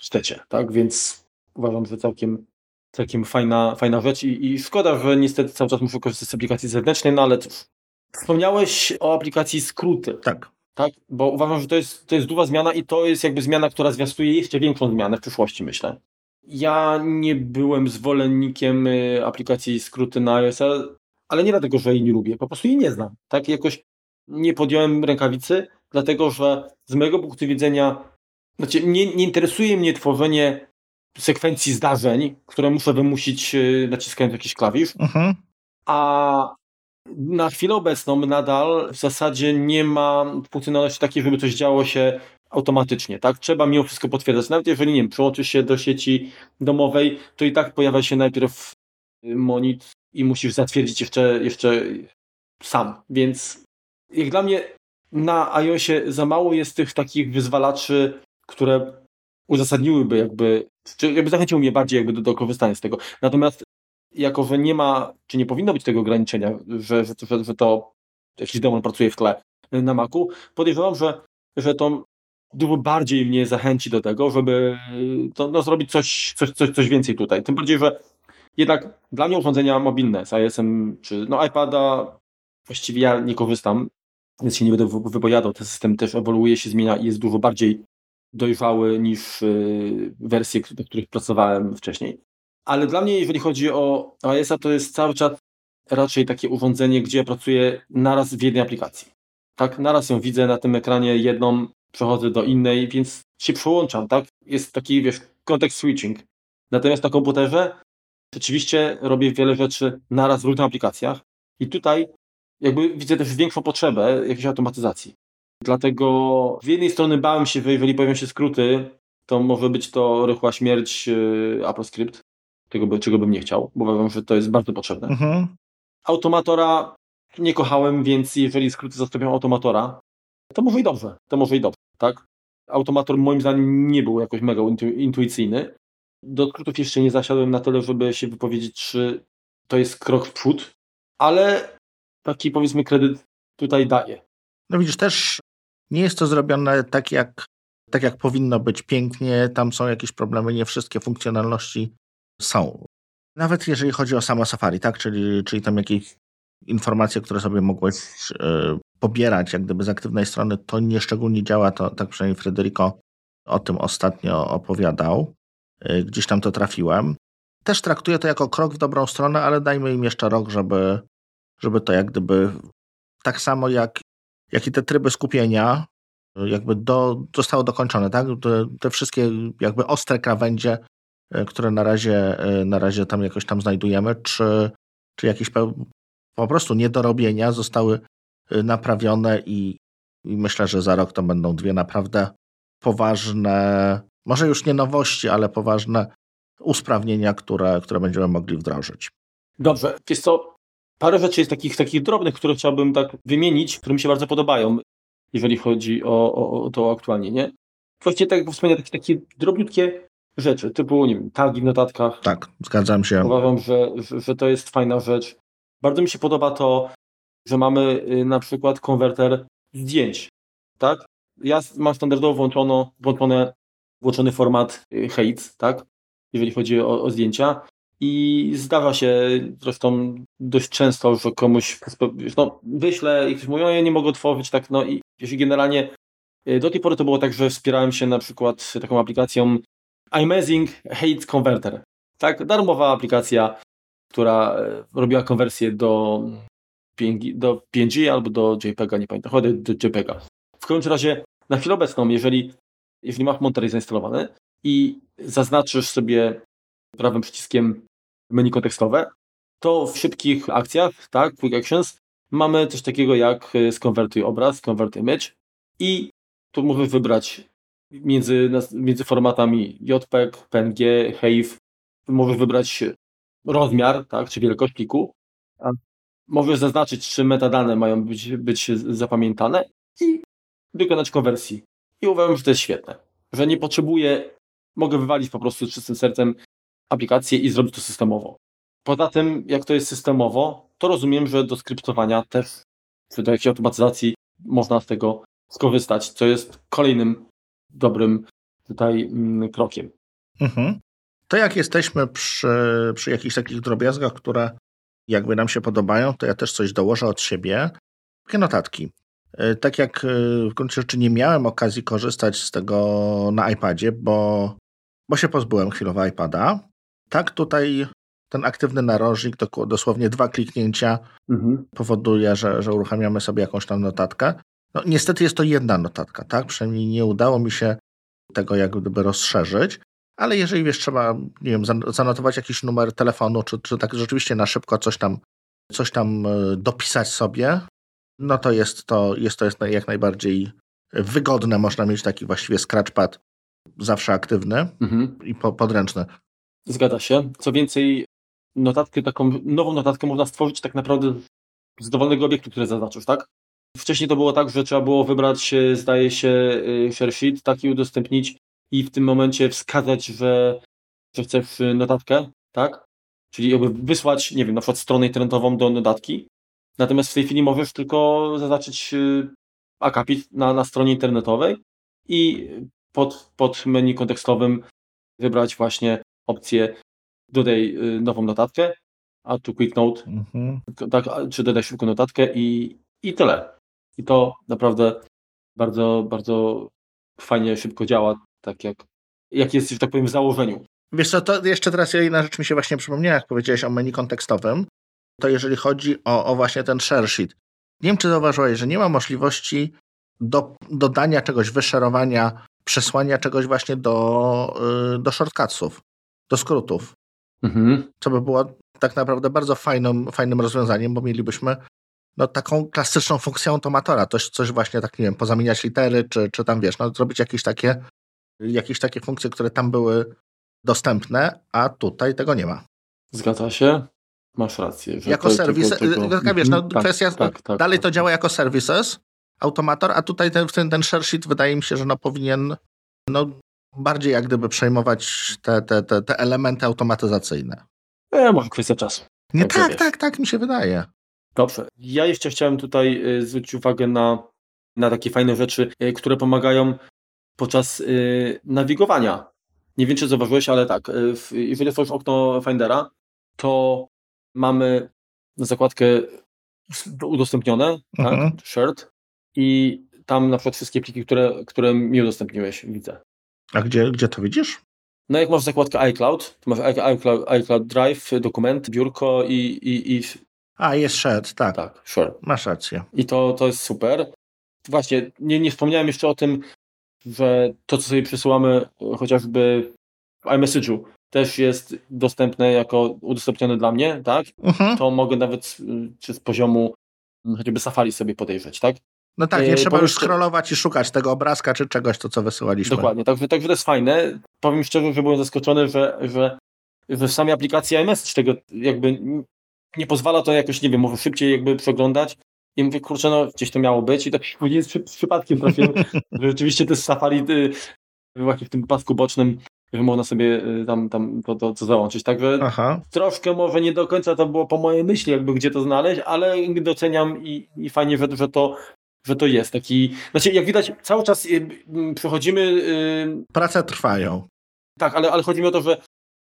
chcecie, tak, więc uważam, że całkiem, całkiem fajna, fajna rzecz i, i szkoda, że niestety cały czas muszę korzystać z aplikacji zewnętrznej, no ale cóż. Wspomniałeś o aplikacji skróty. Tak. Tak, bo uważam, że to jest, to jest duża zmiana i to jest jakby zmiana, która zwiastuje jeszcze większą zmianę w przyszłości, myślę. Ja nie byłem zwolennikiem y, aplikacji skróty na iOS, ale nie dlatego, że jej nie lubię, po prostu jej nie znam. Tak, jakoś nie podjąłem rękawicy, dlatego że z mojego punktu widzenia, znaczy nie, nie interesuje mnie tworzenie sekwencji zdarzeń, które muszę wymusić y, naciskając jakiś klawisz, Mhm. a na chwilę obecną nadal w zasadzie nie ma funkcjonalności takiej, żeby coś działo się automatycznie, tak? Trzeba mimo wszystko potwierdzać. Nawet jeżeli, nie wiem, przyłączysz się do sieci domowej, to i tak pojawia się najpierw monit i musisz zatwierdzić jeszcze, jeszcze sam. Więc jak dla mnie na iOSie za mało jest tych takich wyzwalaczy, które uzasadniłyby jakby, czy jakby zachęciły mnie bardziej jakby do, do korzystania z tego. Natomiast jako, że nie ma, czy nie powinno być tego ograniczenia, że, że, że, że to jakiś demon pracuje w tle na Macu, podejrzewam, że, że to dużo bardziej mnie zachęci do tego, żeby to, no, zrobić coś, coś, coś, coś więcej tutaj. Tym bardziej, że jednak dla mnie urządzenia mobilne z iOS-em czy no iPada właściwie ja nie korzystam, więc się nie będę wypowiadał. Ten system też ewoluuje, się zmienia i jest dużo bardziej dojrzały niż yy, wersje, do których pracowałem wcześniej. Ale dla mnie, jeżeli chodzi o iOS-a, to jest cały czas raczej takie urządzenie, gdzie pracuję naraz w jednej aplikacji. Tak, naraz ją widzę na tym ekranie jedną, przechodzę do innej, więc się przełączam, tak? Jest taki, wiesz, context switching. Natomiast na komputerze rzeczywiście robię wiele rzeczy naraz w różnych aplikacjach i tutaj jakby widzę też większą potrzebę jakiejś automatyzacji. Dlatego z jednej strony bałem się, że jeżeli pojawią się skróty, to może być to rychła śmierć yy, AppleScript, tego czego bym nie chciał, bo uważam, że to jest bardzo potrzebne. Mhm. Automatora nie kochałem, więc jeżeli skróty zastąpią automatora, to może i dobrze, to może i dobrze, tak? Automator moim zdaniem nie był jakoś mega intu intuicyjny. Do skrótów jeszcze nie zasiadłem na tyle, żeby się wypowiedzieć, czy to jest krok w przód, ale taki powiedzmy kredyt tutaj daje. No widzisz, też nie jest to zrobione tak jak, tak jak powinno być pięknie, tam są jakieś problemy, nie wszystkie funkcjonalności są. Nawet jeżeli chodzi o samo Safari, tak? Czyli, czyli tam jakieś informacje, które sobie mogłeś e, pobierać jak gdyby z aktywnej strony, to nieszczególnie działa, to tak przynajmniej Federico o tym ostatnio opowiadał. E, gdzieś tam to trafiłem. Też traktuję to jako krok w dobrą stronę, ale dajmy im jeszcze rok, żeby, żeby to jak gdyby tak samo jak, jak i te tryby skupienia jakby do, zostało dokończone, tak? Te, te wszystkie jakby ostre krawędzie które na razie, e, na razie tam jakoś tam znajdujemy, czy, czy jakieś po prostu niedorobienia zostały e, naprawione i, i myślę, że za rok to będą dwie naprawdę poważne, może już nie nowości, ale poważne usprawnienia, które, które będziemy mogli wdrożyć. Dobrze, jest to parę rzeczy jest takich, takich drobnych, które chciałbym tak wymienić, które mi się bardzo podobają, jeżeli chodzi o, o, o to aktualnie, nie? Właściwie tak jak wspomniałem, takie, takie drobniutkie rzeczy, typu nie wiem, tagi w notatkach. Tak, zgadzam się. Uważam, że, że, to jest fajna rzecz. Bardzo mi się podoba to, że mamy y, na przykład konwerter zdjęć, tak? Ja mam standardowo włączono, włączone, włączony format y, Heights, tak? Jeżeli chodzi o, o zdjęcia. I zdarza się zresztą dość często, że komuś no, wyślę i ktoś mówi, o ja nie mogę otworzyć, tak, no i jeśli generalnie y, do tej pory to było tak, że wspierałem się na przykład taką aplikacją Amazing Hate Converter. Tak, darmowa aplikacja, która e, robiła konwersję do do PNG albo do JPEGa, nie pamiętam, chodzi do JPEGa. W każdym razie na chwilę obecną, jeżeli, jeżeli masz Monterey zainstalowany i zaznaczysz sobie prawym przyciskiem menu kontekstowe, to w szybkich akcjach, tak, Quick Actions, mamy coś takiego jak e, skonwertuj obraz, convert image i tu możesz wybrać między, między formatami JPEG, PNG, HEIF możesz wybrać rozmiar, tak, czy wielkość pliku. Możesz zaznaczyć, czy metadane mają być, być zapamiętane i wykonać konwersji. I uważam, że to jest świetne. Że nie potrzebuję, mogę wywalić po prostu czystym sercem aplikację i zrobić to systemowo. Poza tym, jak to jest systemowo, to rozumiem, że do skryptowania też, czy do jakiejś automatyzacji można z tego skorzystać, co jest kolejnym dobrym tutaj mm, krokiem. Mhm. To jak jesteśmy przy, przy jakichś takich drobiazgach, które jakby nam się podobają, to ja też coś dołożę od siebie. Takie notatki. E, tak jak e, w gruncie rzeczy nie miałem okazji korzystać z tego na iPadzie, bo, bo się pozbyłem chwilowo iPada, tak tutaj ten aktywny narożnik, dosłownie dwa kliknięcia, mhm. powoduje, że, że uruchamiamy sobie jakąś tam notatkę. No, niestety jest to jedna notatka, tak? Przynajmniej nie udało mi się tego jak gdyby rozszerzyć, ale jeżeli wiesz, trzeba, nie wiem, zanotować jakiś numer telefonu, czy, czy tak rzeczywiście na szybko coś tam, coś tam e, dopisać sobie, no to jest to, jest to jest jak najbardziej wygodne. Można mieć taki właściwie scratchpad zawsze aktywny mhm. i po, podręczny. Zgadza się. Co więcej, notatkę, taką nową notatkę można stworzyć tak naprawdę z dowolnego obiektu, który zaznaczysz, tak? Wcześniej to było tak, że trzeba było wybrać, e, zdaje się, e, share sheet, taki udostępnić i w tym momencie wskazać, że, że chcesz notatkę, tak? Czyli jakby wysłać, nie wiem, na przykład stronę internetową do notatki. Natomiast w tej chwili możesz tylko zaznaczyć e, akapit na, na stronie internetowej i pod, pod menu kontekstowym wybrać właśnie opcję dodaj nową notatkę, a tu quick note, mhm. tak, czy dodaj szybką notatkę i, i tyle. I to naprawdę bardzo, bardzo fajnie, szybko działa, tak jak, jak jest, że tak powiem, w założeniu. Wiesz co, to jeszcze teraz jedna rzecz mi się właśnie przypomniała, jak powiedziałeś o menu kontekstowym, to jeżeli chodzi o, o właśnie ten share sheet. Nie wiem, czy zauważyłeś, że nie ma możliwości do, dodania czegoś, wyszerowania, przesłania czegoś właśnie do, yy, do shortcutsów, do skrótów. Mhm. Co by było tak naprawdę bardzo fajnym, fajnym rozwiązaniem, bo mielibyśmy no, taką klasyczną funkcję automatora, coś, coś właśnie tak, nie wiem, pozamieniać litery, czy, czy tam, wiesz, no, zrobić jakieś takie, jakieś takie funkcje, które tam były dostępne, a tutaj tego nie ma. Zgadza się. Masz rację. jako serwis, tego... wiesz, no, tak, kwestia, tak, tak, dalej tak. to działa jako services, automator, a tutaj ten, ten, ten share sheet wydaje mi się, że no powinien no, bardziej jak gdyby przejmować te, te, te, te elementy automatyzacyjne. E, może kwestia czasu. Nie, tak, tak, tak, tak mi się wydaje. Dobrze. Ja jeszcze chciałem tutaj y, zwrócić uwagę na, na takie fajne rzeczy, y, które pomagają podczas y, nawigowania. Nie wiem, czy zauważyłeś, ale tak, jeżeli otworzysz okno Findera, to mamy zakładkę udostępnione, tak, mhm. tak, shared i tam na przykład wszystkie pliki, które, które mi udostępniłeś, widzę. A gdzie, gdzie to widzisz? No jak masz zakładkę iCloud, to masz iCloud, iCloud Drive, dokument, biurko i, i, i a, jest shared, tak. Tak, shared. Masz rację. I to, to jest super. Właśnie, nie, nie wspomniałem jeszcze o tym, że to, co sobie przesyłamy chociażby w iMessage'u, też jest dostępne jako udostępnione dla mnie, tak? Mhm. To mogę nawet czy z poziomu choćby Safari sobie podejrzeć, tak? No tak, nie e, trzeba już scrollować i szukać tego obrazka czy czegoś, to co wysyłaliśmy. Dokładnie, także, także to jest fajne. Powiem szczerze, że byłem zaskoczony, że, że, że w samej aplikacji iMessage tego jakby nie pozwala to jakoś, nie wiem, może szybciej jakby przeglądać. I mówię, kurczę, no gdzieś to miało być i tak później z przypadkiem trafiłem, że rzeczywiście jest Safari y, właśnie w tym pasku bocznym, że można sobie y, tam, tam to, to, to załączyć. Także Aha. troszkę może nie do końca to było po mojej myśli, jakby gdzie to znaleźć, ale doceniam i, i fajnie, że, że to że to jest taki, znaczy jak widać cały czas y, przechodzimy... Prace trwają. Tak, ale, ale chodzi mi o to, że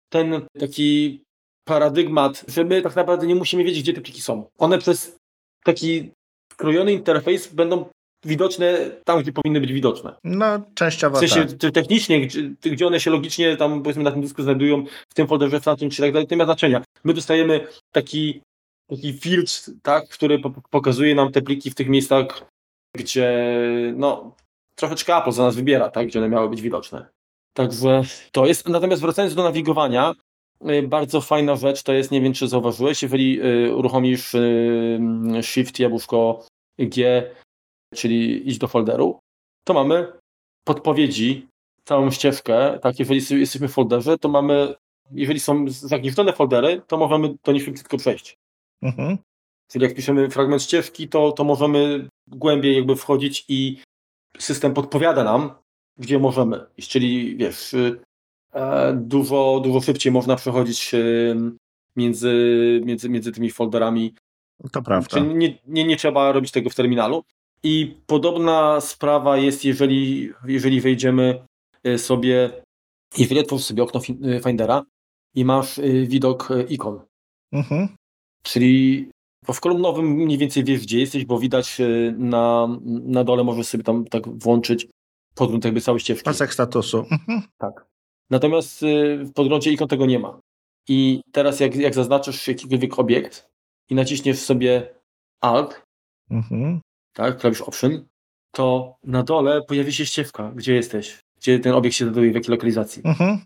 ten taki paradygmat, że my tak naprawdę nie musimy wiedzieć, gdzie te pliki są. One przez taki skrojony interfejs będą widoczne tam, gdzie powinny być widoczne. No, częściowo W sensie tak. technicznie, gdzie, one się logicznie tam powiedzmy na tym dysku znajdują, w tym folderze, w tamtym czy tak dalej, to nie ma znaczenia. My dostajemy taki, taki filtr, tak, który pokazuje nam te pliki w tych miejscach, gdzie no troszeczkę Apple za nas wybiera, tak, gdzie one miały być widoczne. Także to jest. Natomiast wracając do nawigowania, bardzo fajna rzecz to jest, nie wiem czy zauważyłeś, jeżeli y, uruchomisz y, Shift jabłuszko G, czyli iść do folderu, to mamy podpowiedzi, całą ścieżkę, tak, jeżeli jesteśmy w folderze, to mamy, jeżeli są zagnieżdżone foldery, to możemy do nich szybciutko przejść. Mhm. Czyli jak piszemy fragment ścieżki, to, to możemy głębiej jakby wchodzić i system podpowiada nam, gdzie możemy iść. Czyli wiesz, dużo, dużo szybciej można przechodzić między, między, między tymi folderami. To prawda. Czyli nie, nie, nie trzeba robić tego w terminalu. I podobna sprawa jest, jeżeli, jeżeli wejdziemy y, sobie, jeżeli otworzysz sobie okno y, Findera i masz widok ikon. Mhm. Czyli w kolumnowym mniej więcej wiesz, gdzie jesteś, bo widać na, na dole możesz sobie tam tak włączyć podgląd jakby całej ścieżki. Pasek statusu. Mhm. Tak. Natomiast w podglądzie ikon tego nie ma. I teraz jak, jak zaznaczysz jakikolwiek obiekt i naciśniesz sobie Alt, mhm tak, klawisz Option, to na dole pojawi się ścieżka, gdzie jesteś, gdzie ten obiekt się znajduje, w jakiej lokalizacji. Mhm.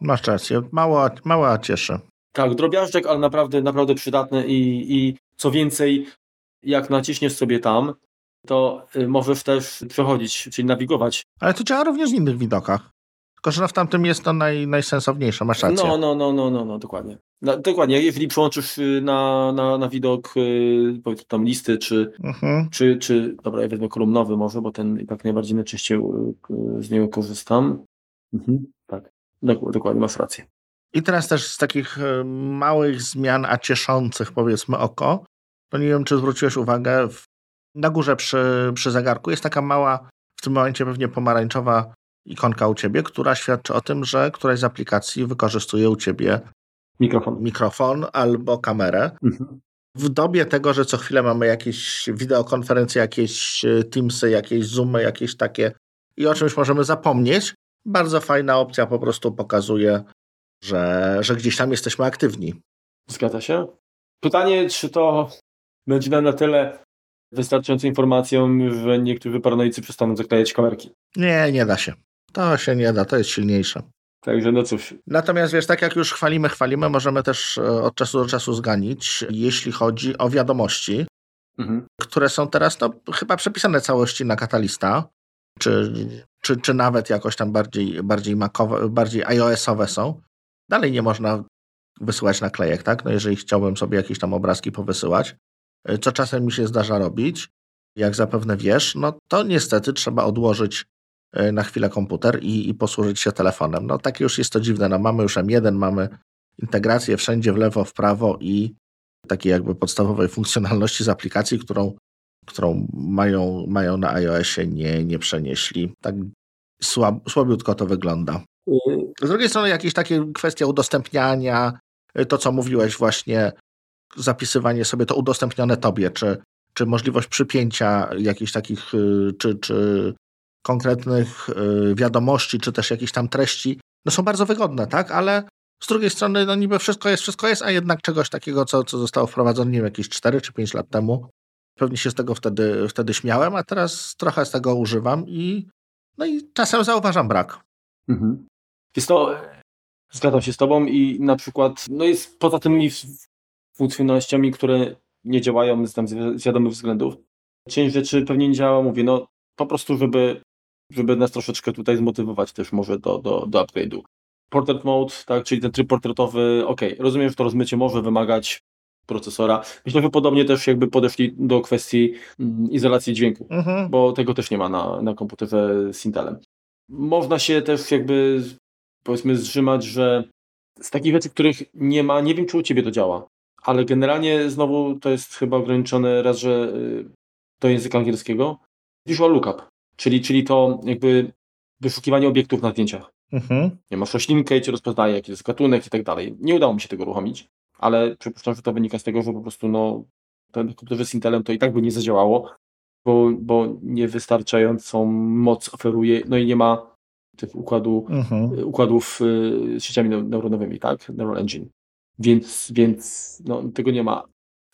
Masz rację, mała, mała cieszę. Tak, drobiażdżek, ale naprawdę, naprawdę przydatny i, i co więcej, jak naciśniesz sobie tam, to y, możesz też przechodzić, czyli nawigować. Ale to działa również w innych widokach. Tylko, że w tamtym jest to naj, najsensowniejsze, masz rację. No, no, no, no, no, no dokładnie. No, dokładnie, jeżeli przełączysz y, na, na, na widok yy, powiedzmy tam listy, czy, mhm. czy, czy, dobra, ja wezmę kolumnowy może, bo ten i tak najbardziej najczęściej yy, z niego korzystam. Mhm. Tak, dokładnie, masz rację. I teraz też z takich y, małych zmian, a cieszących powiedzmy oko, to nie wiem, czy zwróciłeś uwagę, na górze przy, przy zegarku jest taka mała, w tym momencie pewnie pomarańczowa ikonka u ciebie, która świadczy o tym, że któraś z aplikacji wykorzystuje u ciebie mikrofon, mikrofon albo kamerę. Mhm. W dobie tego, że co chwilę mamy jakieś wideokonferencje, jakieś e, Teamsy, jakieś Zoomy, jakieś takie i o czymś możemy zapomnieć, bardzo fajna opcja po prostu pokazuje, że, że gdzieś tam jesteśmy aktywni. Zgadza się. Pytanie, czy to będzie nam na tyle wystarczającą informacją, że niektórzy paranoicy przestaną zaklejać kamerki? Nie, nie da się. To się nie da, to jest silniejsze. Także no cóż. Natomiast wiesz, tak jak już chwalimy, chwalimy, możemy też e, od czasu do czasu zganić, jeśli chodzi o wiadomości, mhm. które są teraz no, chyba przepisane całości na katalista, czy, czy, czy nawet jakoś tam bardziej, bardziej makowe, bardziej iOS-owe są. Dalej nie można wysyłać naklejek, tak? No jeżeli chciałbym sobie jakieś tam obrazki powysyłać, e, co czasem mi się zdarza robić, jak zapewne wiesz, no to niestety trzeba odłożyć na chwilę komputer i, i posłużyć się telefonem. No takie już jest to dziwne. No, mamy już M1, mamy integrację wszędzie w lewo, w prawo i takiej jakby podstawowej funkcjonalności z aplikacji, którą, którą mają, mają na iOSie, nie, nie przenieśli. Tak słab, słabiutko to wygląda. Z drugiej strony jakieś takie kwestie udostępniania, e, to co mówiłeś właśnie, zapisywanie sobie to udostępnione tobie, czy, czy możliwość przypięcia jakichś takich, e, czy, czy konkretnych y, wiadomości, czy też jakichś tam treści, no są bardzo wygodne, tak? Ale z drugiej strony, no niby wszystko jest, wszystko jest, a jednak czegoś takiego, co, co zostało wprowadzone, nie wiem, jakieś 4 czy 5 lat temu, pewnie się z tego wtedy, wtedy śmiałem, a teraz trochę z tego używam i no i czasem zauważam brak. Mhm. Jest to, zgadzam się z tobą i na przykład, no jest poza tymi funkcjonalnościami, które nie działają z, tam z wiadomych względów, część rzeczy pewnie nie działa, mówię, no po prostu, żeby żeby nas troszeczkę tutaj zmotywować też może do, do, do upgrade'u. Portrait mode, tak, czyli ten tryb portretowy, ok, rozumiem, że to rozmycie może wymagać procesora. Myślę, że podobnie też jakby podeszli do kwestii mm, izolacji dźwięku, mhm. bo tego też nie ma na, na komputerze z Intelem. Można się też jakby powiedzmy zrzymać, że z takich rzeczy, których nie ma, nie wiem czy u Ciebie to działa, ale generalnie znowu to jest chyba ograniczone raz, że y, do języka angielskiego. Visual Lookup. Czyli, czyli to jakby wyszukiwanie obiektów na zdjęciach. Mhm. Nie masz roślinkę i cię rozpoznaje, jaki jest gatunek i tak dalej. Nie udało mi się tego uruchomić, ale przypuszczam, że to wynika z tego, że po prostu no, ten komputer z Intelem to i tak by nie zadziałało, bo, bo niewystarczającą moc oferuje, no i nie ma tych układu, mhm. układów y, z sieciami neuronowymi, tak? Neural Engine. Więc, więc no, tego nie ma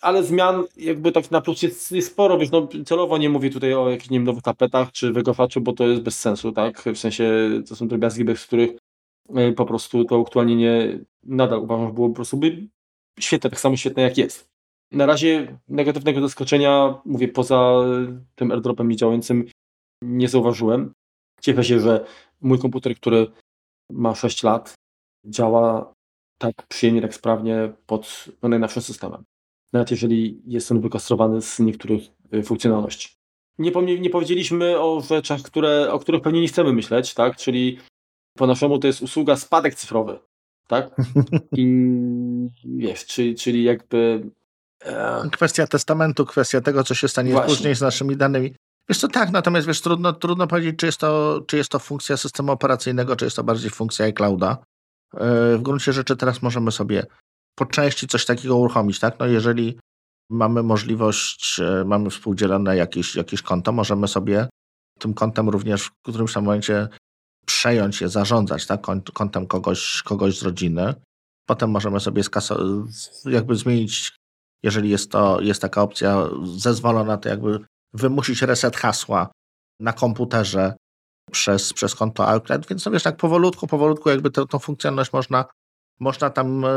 ale zmian jakby tak na plus jest, jest sporo, wiesz, no celowo nie mówię tutaj o jakichś nie wiem, nowych tapetach czy wygofaczu, bo to jest bez sensu, tak, w sensie to są drobiazgi, bez których e, po prostu to aktualnie nadal uważam, że było po prostu by świetne, tak samo świetne jak jest. Na razie negatywnego zaskoczenia, mówię, poza tym airdropem niedziałającym nie zauważyłem. Cieszę się, że mój komputer, który ma 6 lat, działa tak przyjemnie, tak sprawnie pod no, najnowszym systemem nawet jeżeli jest on wykastrowany z niektórych y, funkcjonalności. Nie, nie powiedzieliśmy o rzeczach, które, o których pewnie nie chcemy myśleć, tak? czyli po naszemu to jest usługa spadek cyfrowy. tak? I wiesz, czyli, czyli jakby... E... Kwestia testamentu, kwestia tego, co się stanie Właśnie. później z naszymi danymi. Wiesz to tak, natomiast wiesz, trudno, trudno powiedzieć, czy jest, to, czy jest to funkcja systemu operacyjnego, czy jest to bardziej funkcja iClouda. E, w gruncie rzeczy teraz możemy sobie po części coś takiego uruchomić, tak? No jeżeli mamy możliwość, e, mamy współdzielone jakieś, jakieś konto, możemy sobie tym kontem również w którymś momencie przejąć je, zarządzać, tak? Kontem kogoś, kogoś z rodziny. Potem możemy sobie skaso- jakby zmienić, jeżeli jest to, jest taka opcja zezwolona, to jakby wymusić reset hasła na komputerze przez, przez konto iCloud, więc no wiesz, tak powolutku, powolutku jakby tę, funkcjonalność można, można tam e,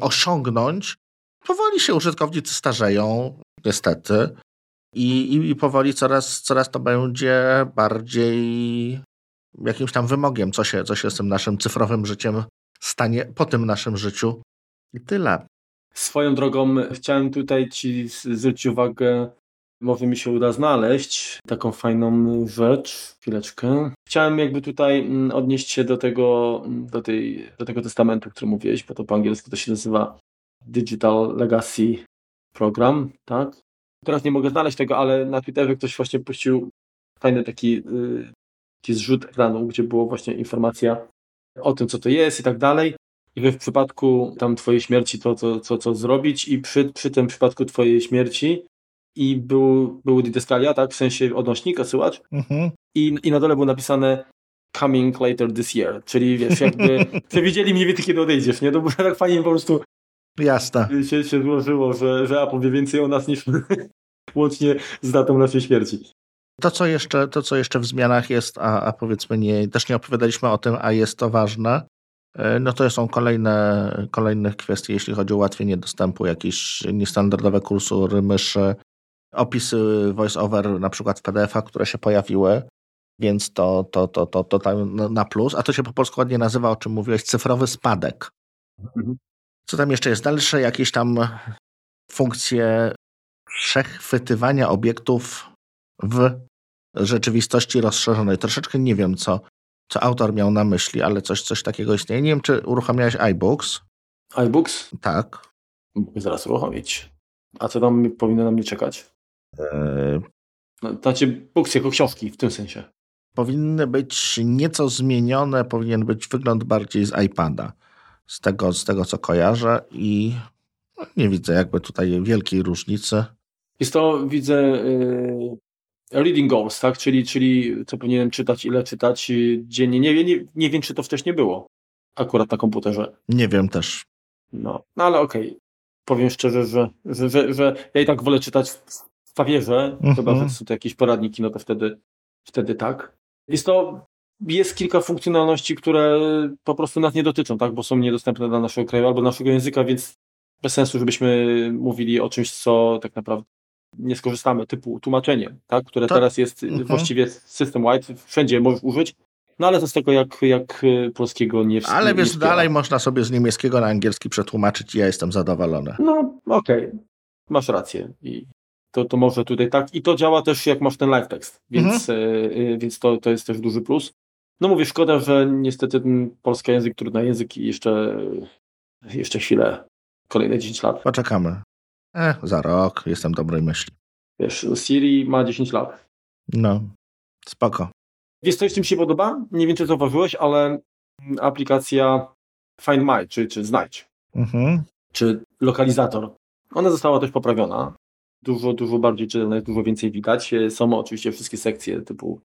osiągnąć. Powoli się użytkownicy starzeją, niestety, i, i, i powoli coraz, coraz to będzie bardziej jakimś tam wymogiem, co się, co się z tym naszym cyfrowym życiem stanie po tym naszym życiu. I tyle. Swoją drogą chciałem tutaj Ci zwrócić uwagę może mi się uda znaleźć taką fajną rzecz. Chwileczkę. Chciałem jakby tutaj mm, odnieść się do tego, mm, do, tej, do tego testamentu, który mówiłeś, bo to po angielsku to się nazywa Digital Legacy Program, tak? Teraz nie mogę znaleźć tego, ale na Twitterze ktoś właśnie puścił fajny taki, yy, taki zrzut ekranu, gdzie było właśnie informacja o tym, co to jest i tak dalej. I w przypadku tam twojej śmierci to, to co, co zrobić i przy, przy tym przypadku twojej śmierci i był, był didaskalia, tak, w sensie odnośnik, osyłacz mhm. I, i na dole było napisane coming later this year, czyli wiesz, jakby przewidzieli mniej więcej kiedy odejdziesz, nie? To było tak fajnie po prostu Jasne. Się, się złożyło, że, że Apple wie więcej o nas niż łącznie z datą naszej śmierci. To co, jeszcze, to, co jeszcze w zmianach jest, a, a powiedzmy nie, też nie opowiadaliśmy o tym, a jest to ważne, e, no to są kolejne, kolejne kwestie, jeśli chodzi o ułatwienie dostępu, jakieś niestandardowe kursory myszy, opisy voice-over na przykład w PDF-ach, które się pojawiły, więc to, to, to, to, to tam na plus, a to się po polsku ładnie nazywa, o czym mówiłeś, cyfrowy spadek. Mhm. Co tam jeszcze jest? Dalsze jakieś tam funkcje przechwytywania obiektów w rzeczywistości rozszerzonej. Troszeczkę nie wiem, co, co autor miał na myśli, ale coś, coś takiego istnieje. Nie wiem, czy uruchamiałeś iBooks? iBooks? Tak. Mogę zaraz uruchomić. A co tam powinno na mnie czekać? Eee... No, znaczy books jako książki w tym sensie. Powinny być nieco zmienione, powinien być wygląd bardziej z iPada. Z tego, z tego co kojarzę i no, nie widzę jakby tutaj wielkiej różnicy. Jest to, widzę, yy, reading goals, tak? Czyli, czyli co powinienem czytać, ile czytać dziennie. Nie, nie, nie wiem, czy to wcześniej było akurat na komputerze. Nie wiem też. No, no ale okej. Okay. Powiem szczerze, że, że, że, że ja i tak wolę czytać w papierze, mhm. chyba, że są to jakieś poradniki, no to wtedy, wtedy tak. Jest to, jest kilka funkcjonalności, które po prostu nas nie dotyczą, tak, bo są niedostępne dla naszego kraju albo naszego języka, więc bez sensu, żebyśmy mówili o czymś, co tak naprawdę nie skorzystamy, typu tłumaczenie, tak, które tak. teraz jest mhm. właściwie system wide, wszędzie możesz użyć, no ale to z tego, jak, jak polskiego nie Ale wiesz, dalej można sobie z niemieckiego na angielski przetłumaczyć i ja jestem zadowolony. No, okej, okay. masz rację. I to, to może tutaj tak. I to działa też, jak masz ten live tekst, więc, mhm. więc to, to jest też duży plus. No mówię, szkoda, że niestety ten polski język, trudny język i jeszcze, jeszcze chwilę, kolejne 10 lat. Poczekamy. E, za rok, jestem dobrej myśli. Wiesz, Siri ma 10 lat. No, spoko. Wiesz, coś, czym się podoba? Nie wiem, czy zauważyłeś, ale aplikacja Find My, czy, czy Znajdź, mhm. czy lokalizator, ona została też poprawiona. Dużo, dużo bardziej czytelna, dużo więcej widać. Są oczywiście wszystkie sekcje typu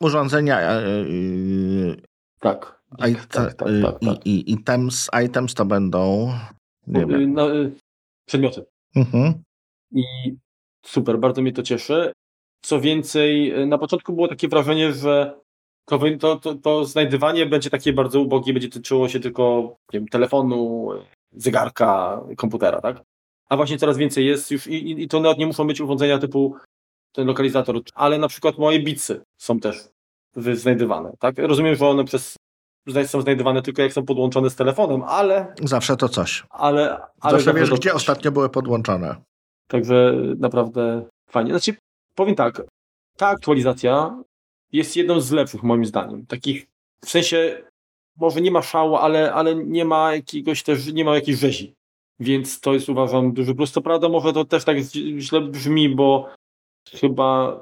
urządzenia yy, tak, i, tak, tak, tak, tak, i, i items, items to będą nie wiem. No, przedmioty. Mhm. I super, bardzo mnie to cieszy. Co więcej, na początku było takie wrażenie, że to, to, to znajdywanie będzie takie bardzo ubogie, będzie tyczyło się tylko wiem, telefonu, zegarka, komputera, tak? A właśnie coraz więcej jest już i, i to nawet nie muszą być urządzenia typu ten lokalizator, ale na przykład moje bitsy są też znajdywane, tak? Rozumiem, że one przez są znajdowane tylko jak są podłączone z telefonem, ale... Zawsze to coś. Ale... ale zawsze wiesz, gdzie coś. ostatnio były podłączone. Także naprawdę fajnie. Znaczy, powiem tak, ta aktualizacja jest jedną z lepszych moim zdaniem. Takich, w sensie może nie ma szału, ale, ale nie ma jakiegoś też, nie ma jakiejś rzezi. Więc to jest uważam duży plus. Co prawda może to też tak źle brzmi, bo chyba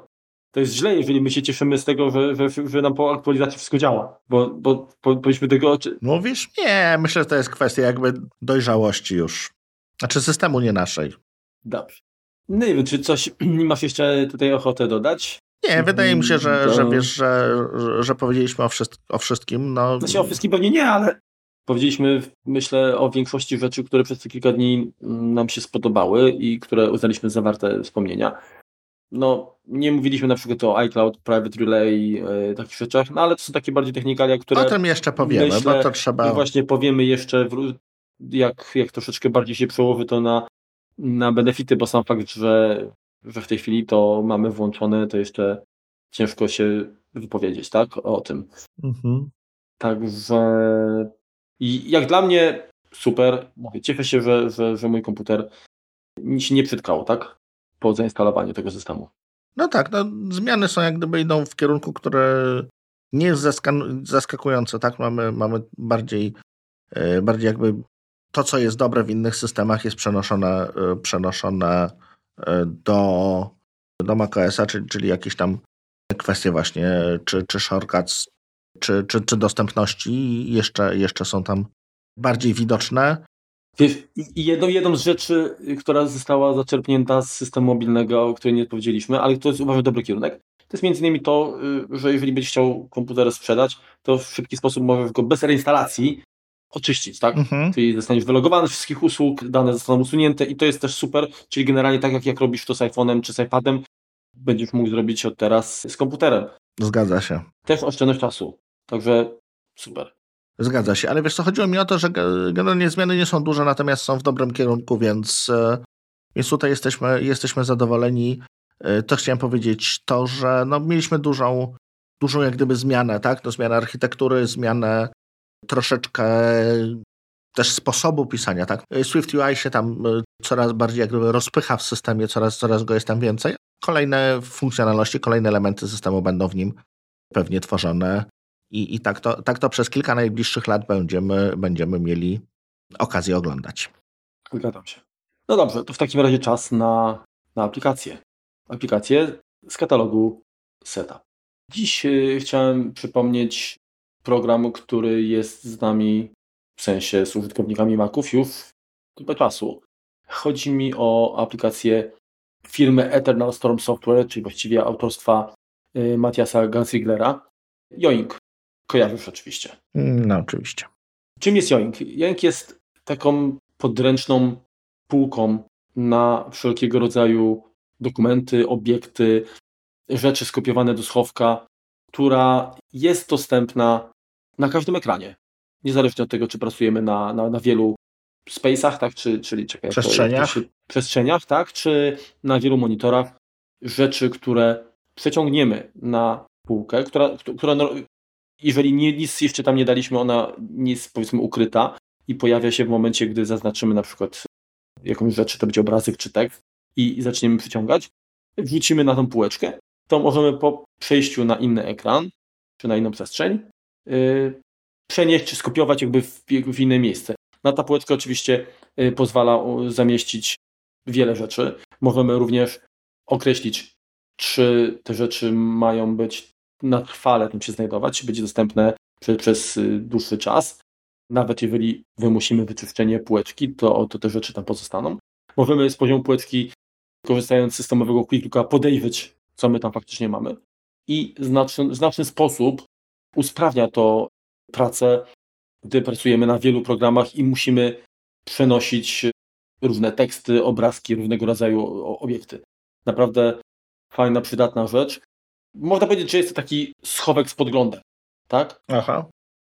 to jest źle, jeżeli my się cieszymy z tego, że, że, że nam po aktualizacji wszystko działa, bo, bo powinniśmy tego... Mówisz? Nie, myślę, że to jest kwestia jakby dojrzałości już. Znaczy systemu nie naszej. Dobrze. No nie wiem, czy coś masz jeszcze tutaj ochotę dodać? Nie, wydaje mi się, że, że wiesz, że, że powiedzieliśmy o, o wszystkim. No. Znaczy o wszystkim pewnie nie, ale powiedzieliśmy, myślę, o większości rzeczy, które przez te kilka dni nam się spodobały i które uznaliśmy za warte wspomnienia no, nie mówiliśmy na przykład o iCloud, Private Relay, yy, takich rzeczach, no ale to są takie bardziej technikalia, które... O tym jeszcze powiemy, myślę, bo to trzeba... właśnie powiemy jeszcze, jak, jak troszeczkę bardziej się przełoży to na, na benefity, bo sam fakt, że, że w tej chwili to mamy włączone, to jeszcze ciężko się wypowiedzieć, tak, o tym. Mhm. Także i jak dla mnie super, mówię, cieszę się, że, że, że mój komputer się nie przytkał, tak? po zainstalowaniu tego systemu. No tak, no, zmiany są jak gdyby idą w kierunku, które nie jest zaskakujące, tak? Mamy, mamy bardziej, e, bardziej jakby to, co jest dobre w innych systemach jest przenoszone, e, przenoszone e, do, do macOSa, czyli, czyli jakieś tam kwestie właśnie, czy, czy shortcuts, czy, czy, czy dostępności jeszcze, jeszcze są tam bardziej widoczne. Wiesz, jedną, jedną z rzeczy, która została zaczerpnięta z systemu mobilnego, o której nie powiedzieliśmy, ale to jest uważam dobry kierunek, to jest między innymi to, y, że jeżeli będziesz chciał komputer sprzedać, to w szybki sposób możesz go bez reinstalacji oczyścić, tak? Mhm. Czyli zostaniesz wylogowany z wszystkich usług, dane zostaną usunięte i to jest też super, czyli generalnie tak jak, jak robisz to z iPhone'em czy z iPadem, będziesz mógł zrobić od teraz z komputerem. Zgadza się. Też oszczędność czasu, także super. Zgadza się, ale wiesz co, chodziło mi o to, że generalnie zmiany nie są duże, natomiast są w dobrym kierunku, więc, e, więc tutaj jesteśmy, jesteśmy zadowoleni. E, to chciałem powiedzieć to, że no, mieliśmy dużą, dużą jak gdyby zmianę, tak? No, zmianę architektury, zmianę troszeczkę też sposobu pisania, tak? E, Swift UI się tam coraz bardziej jak gdyby rozpycha w systemie, coraz, coraz go jest tam więcej. Kolejne funkcjonalności, kolejne elementy systemu będą w nim pewnie tworzone i, i tak, to, tak to przez kilka najbliższych lat będziemy, będziemy mieli okazję oglądać. Zgadzam się. No dobrze, to w takim razie czas na, na aplikację. Aplikację z katalogu Setup. Dziś y, chciałem przypomnieć program, który jest z nami, w sensie z użytkownikami Maców już kilka czasu. Chodzi mi o aplikację firmy Eternal Storm Software, czyli właściwie autorstwa y, Matiasa Gansiglera. Joink. Kojarzysz oczywiście. No oczywiście. Czym jest Joink? Joink jest taką podręczną półką na wszelkiego rodzaju dokumenty, obiekty, rzeczy skopiowane do schowka, która jest dostępna na każdym ekranie. Niezależnie od tego, czy pracujemy na, na, na wielu space'ach, tak, czy, czyli czekaj, przestrzeniach. To, to przestrzeniach, tak, czy na wielu monitorach. Rzeczy, które przeciągniemy na półkę, która, która jeżeli nie, nic jeszcze tam nie daliśmy, ona jest powiedzmy ukryta i pojawia się w momencie, gdy zaznaczymy na przykład jakąś rzecz, czy to będzie obrazek czy tekst i, i zaczniemy przyciągać, wrzucimy na tą półeczkę, to możemy po przejściu na inny ekran, czy na inną przestrzeń, yy, przenieść czy skopiować jakby w, w, inne miejsce. Na ta półeczka oczywiście yy, pozwala zamieścić wiele rzeczy. Możemy również określić, czy te rzeczy mają być na trwale tym się znajdować, będzie dostępne przez, y, dłuższy czas. Nawet jeżeli wymusimy wyczyszczenie półeczki, to, to te rzeczy tam pozostaną. Możemy z poziomu półeczki, korzystając z systemowego quicklooka, podejrzeć, co my tam faktycznie mamy. I w znaczny, znaczny sposób usprawnia to pracę, gdy pracujemy na wielu programach i musimy przenosić różne teksty, obrazki, różnego rodzaju obiekty. Naprawdę fajna, przydatna rzecz można powiedzieć, że jest to taki schowek z podglądem. Tak? Aha.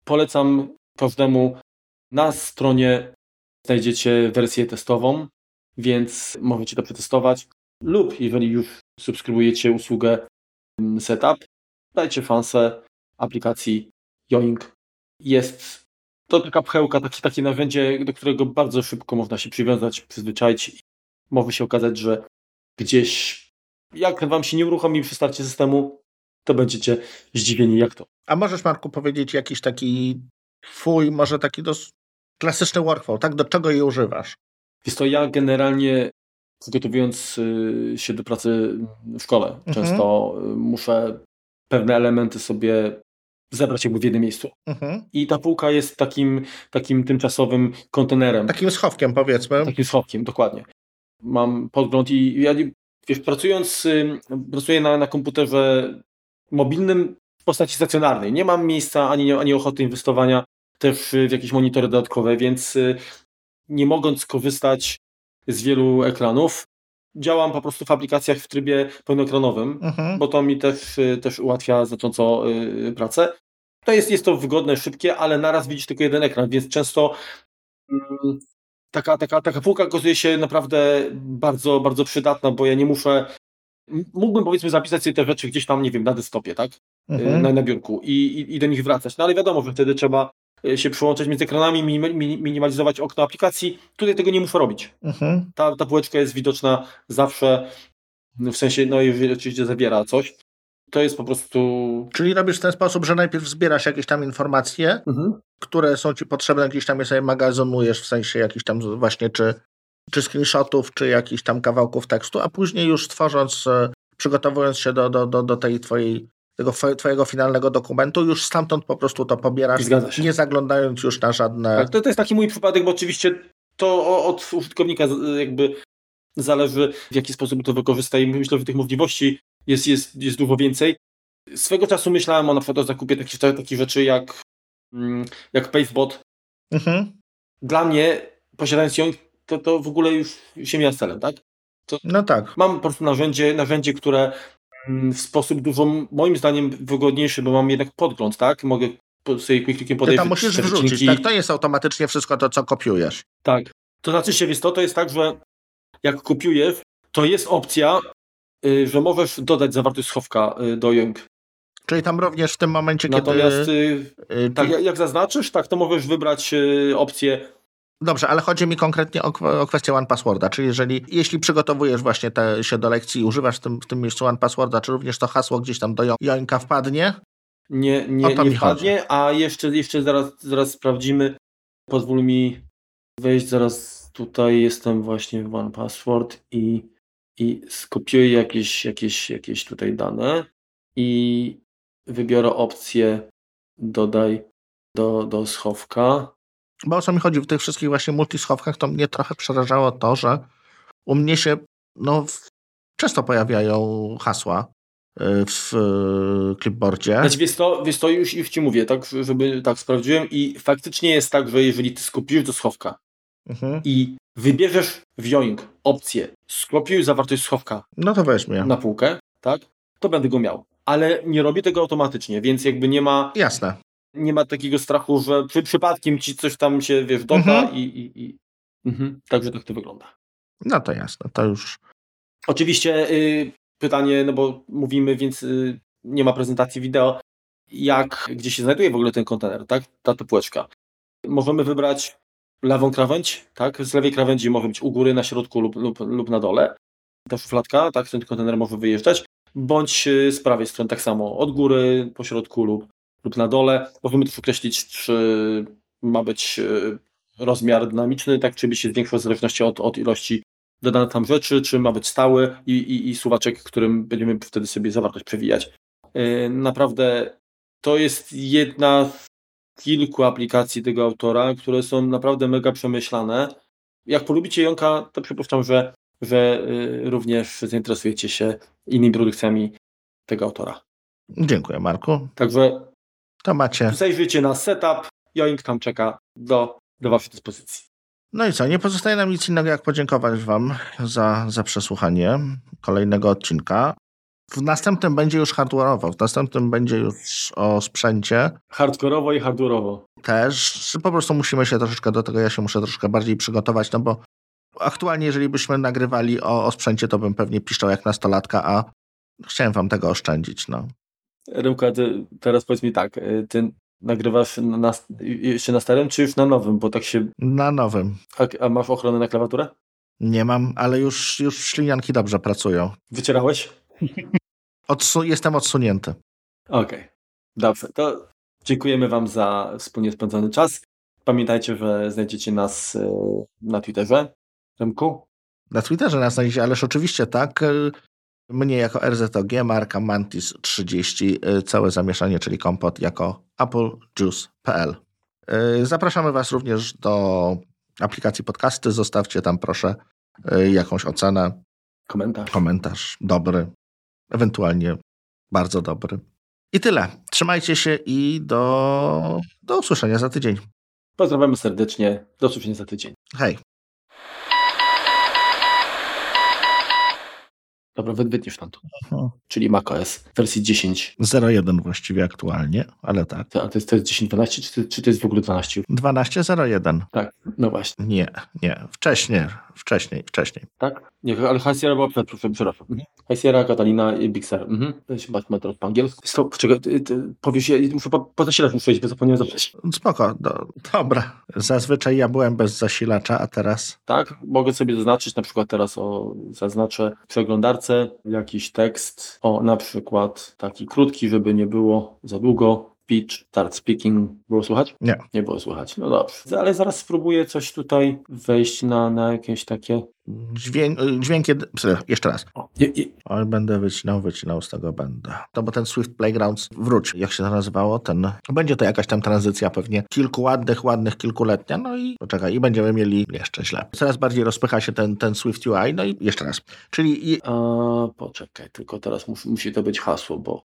Polecam każdemu. Na stronie znajdziecie wersję testową, więc możecie to przetestować. Lub jeżeli już subskrybujecie usługę mm, Setup, dajcie fansę aplikacji Yoink. Jest to taka pchełka, takie, takie narzędzie, do którego bardzo szybko można się przywiązać, przyzwyczaić. Może się okazać, że gdzieś jak wam się nie uruchomi przy starcie systemu, to będziecie zdziwieni jak to. A możesz Marku powiedzieć jakiś taki twój może taki dos klasyczny workflow, tak? Do czego je używasz? Wiesz to ja generalnie przygotowując y, się do pracy w szkole, mhm. często y, muszę pewne elementy sobie zebrać jakby w jednym miejscu. Mhm. I ta półka jest takim, takim tymczasowym kontenerem. Takim schowkiem powiedzmy. Takim schowkiem, dokładnie. Mam podgląd i ja wiesz, pracując, pracuję na, na komputerze mobilnym w postaci stacjonarnej. Nie mam miejsca ani, ani ochoty inwestowania też w jakieś monitory dodatkowe, więc y, nie mogąc korzystać z wielu ekranów, działam po prostu w aplikacjach w trybie pełnoekranowym, mhm. bo to mi też, y, też ułatwia znacząco pracę. To jest, jest to wygodne, szybkie, ale naraz widzisz tylko jeden ekran, więc często yy, taka, taka, taka półka okazuje się naprawdę bardzo, bardzo przydatna, bo ja nie muszę mógłbym powiedzmy zapisać sobie te rzeczy gdzieś tam, nie wiem, na desktopie, tak? Y, mhm. Na, na biurku i, i, i, do nich wracać. No ale wiadomo, że wtedy trzeba y, się przyłączać między ekranami, minimalizować okno aplikacji. Tutaj tego nie muszę robić. Mhm. Ta, ta półeczka jest widoczna zawsze, w sensie, no jeżeli oczywiście zawiera coś, to jest po prostu. Czyli robisz w ten sposób, że najpierw zbierasz jakieś tam informacje, mhm. które są ci potrzebne, gdzieś tam je sobie magazynujesz, w sensie jakichś tam właśnie, czy, czy screenshotów, czy jakichś tam kawałków tekstu, a później już tworząc, e, przygotowując się do, do, do, do tej twojej tego twojego finalnego dokumentu, już stamtąd po prostu to pobierasz, nie zaglądając już na żadne... Tak, to, to jest taki mój przypadek, bo oczywiście to od użytkownika jakby zależy, w jaki sposób to wykorzysta i myślę, że tych możliwości jest, jest, jest dużo więcej. Swego czasu myślałem o na przykład o zakupie takich, takich rzeczy jak, mm, jak Pavebot. Mhm. Dla mnie, posiadając ją, to, to w ogóle już się mija celem, tak? To no tak. Mam po prostu narzędzie, narzędzie, które mm, w sposób dużo, moim zdaniem, wygodniejszy, bo mam jednak podgląd, tak? Mogę sobie klikiem podejść. Ty tam musisz wrzucić, tak? To jest automatycznie wszystko to, co kopiujesz. Tak. To znaczy się, wiesz to, to jest tak, że jak kopiujesz, to jest opcja, że możesz dodać zawartość schowka y, do Young. Czyli tam również w tym momencie, Natomiast, kiedy... Natomiast, tak, jak zaznaczysz, tak, to możesz wybrać opcję Dobrze, ale chodzi mi konkretnie o, o kwestię One Passworda, czyli jeżeli, jeśli przygotowujesz właśnie te, się do lekcji i używasz w tym, w tym miejscu One Passworda, czy również to hasło gdzieś tam do Jońka wpadnie? Nie, nie, nie wpadnie, chodzi. a jeszcze, jeszcze zaraz, zaraz sprawdzimy. Pozwól mi wejść, zaraz tutaj jestem właśnie w One Password i i skopiuję jakieś, jakieś, jakieś tutaj dane i wybiorę opcję dodaj do, do schowka. Bo o co mi chodzi w tych wszystkich właśnie multischowkach, to mnie trochę przerażało to, że u mnie się no, często pojawiają hasła y, w clipboardzie. Znaczy, wiesz to, wiesz to już, już ci mówię, tak, żeby tak sprawdziłem i faktycznie jest tak, że jeżeli ty skopiujesz do schowka mhm. i wybierzesz wioing opcję skopiuj zawartość schowka no to weźmy na półkę, tak? To będę go miał. Ale nie robię tego automatycznie, więc jakby nie ma. Jasne. Nie ma takiego strachu, że przy, przypadkiem ci coś tam się wiesz, doda mhm. i. i, i... Mhm. Także tak to wygląda. No to jasne, to już. Oczywiście y, pytanie, no bo mówimy, więc y, nie ma prezentacji wideo. Jak, gdzie się znajduje w ogóle ten kontener, tak? Ta półeczka. Możemy wybrać lewą krawędź, tak? Z lewej krawędzi może być u góry, na środku lub, lub, lub na dole. Ta szufladka, tak? Ten kontener może wyjeżdżać. Bądź y, z prawej strony tak samo, od góry, po środku lub, lub na dole. Możemy też określić, czy ma być y, rozmiar dynamiczny, tak? Czy by się zwiększał w zależności od, od ilości dodanych tam rzeczy, czy ma być stały i, i, i suwaczek, którym będziemy wtedy sobie zawartość przewijać. Yy, naprawdę to jest jedna kilku aplikacji tego autora, które są naprawdę mega przemyślane. Jak polubicie Jonka, to przypuszczam, że, że y, również zainteresujecie się innymi produkcjami tego autora. Dziękuję, Marku. Także to macie. Zajrzyjcie na setup. Joink tam czeka do, do Waszej dyspozycji. No i co? Nie pozostaje nam nic innego, jak podziękować Wam za, za przesłuchanie kolejnego odcinka. W następnym będzie już hardware'owo, w następnym będzie już o sprzęcie. Hardkorowo i hardware'owo. Też. Po prostu musimy się troszeczkę do tego, ja się muszę troszkę bardziej przygotować, no bo aktualnie, jeżeli byśmy nagrywali o, o sprzęcie, to bym pewnie piszczał jak nastolatka, a chciałem wam tego oszczędzić, no. Rymka, ty teraz powiedz mi tak, y, ty nagrywasz na, jeszcze na starym, czy już na nowym, bo tak się... Na nowym. A, a masz ochronę na klawiaturę? Nie mam, ale już, już ślinianki dobrze pracują. Wycierałeś? Odsu jestem odsunięty. Okej, okay. dobrze. To Dziękujemy Wam za wspólnie spędzony czas. Pamiętajcie, że znajdziecie nas e, na Twitterze. Remku? Na Twitterze nas znajdziecie, ależ oczywiście tak. E, mnie jako RZOG, marka Mantis 30, e, całe zamieszanie, czyli kompot jako applejuice.pl. Zapraszamy Was również do aplikacji podcasty. Zostawcie tam proszę jakąś ocenę. Komentarz. Komentarz dobry, ewentualnie bardzo dobry. I tyle. Trzymajcie się i do, do usłyszenia za tydzień. Pozdrawiamy serdecznie. Do usłyszenia za tydzień. Hej. Dobra, wytniesz tam to. Mhm. Czyli macOS wersji 10. 0.1 właściwie aktualnie, ale tak. To, a to jest, to jest 10.12, czy, czy to jest w ogóle 12? 12.01. Tak, no właśnie. Nie, nie. Wcześniej, wcześniej, wcześniej. Tak? Nie, ale High Sierra była przed, przepraszam. Mhm. High Sierra, Catalina i Big Sur. Mhm. To się chyba teraz po angielsku. Stop, czekaj, ty, ty, powiesz, ja muszę po, po zasilacz muszę iść, bo zapomniałem zabrać. Spoko, do, dobra. Zazwyczaj ja byłem bez zasilacza, a teraz? Tak, mogę sobie zaznaczyć na przykład teraz o, zaznaczę w przeglądarce jakiś tekst, o na przykład taki krótki, żeby nie było za długo, speech, start speaking. Było słychać? Nie. Nie było słychać. No dobrze. Ale zaraz spróbuję coś tutaj wejść na, na jakieś takie Dźwięk, dźwięk jeszcze raz. O, je, je. Oj, będę wycinał, wycinał z tego będę. To bo ten Swift Playgrounds wróć, jak się to nazywało, ten, będzie to jakaś tam tranzycja pewnie, kilku ładnych, ładnych, kilkuletnia, no i poczekaj, i będziemy mieli jeszcze źle. Coraz bardziej rozpycha się ten, ten Swift UI, no i jeszcze raz. Czyli... A, poczekaj, tylko teraz musi, musi to być hasło, bo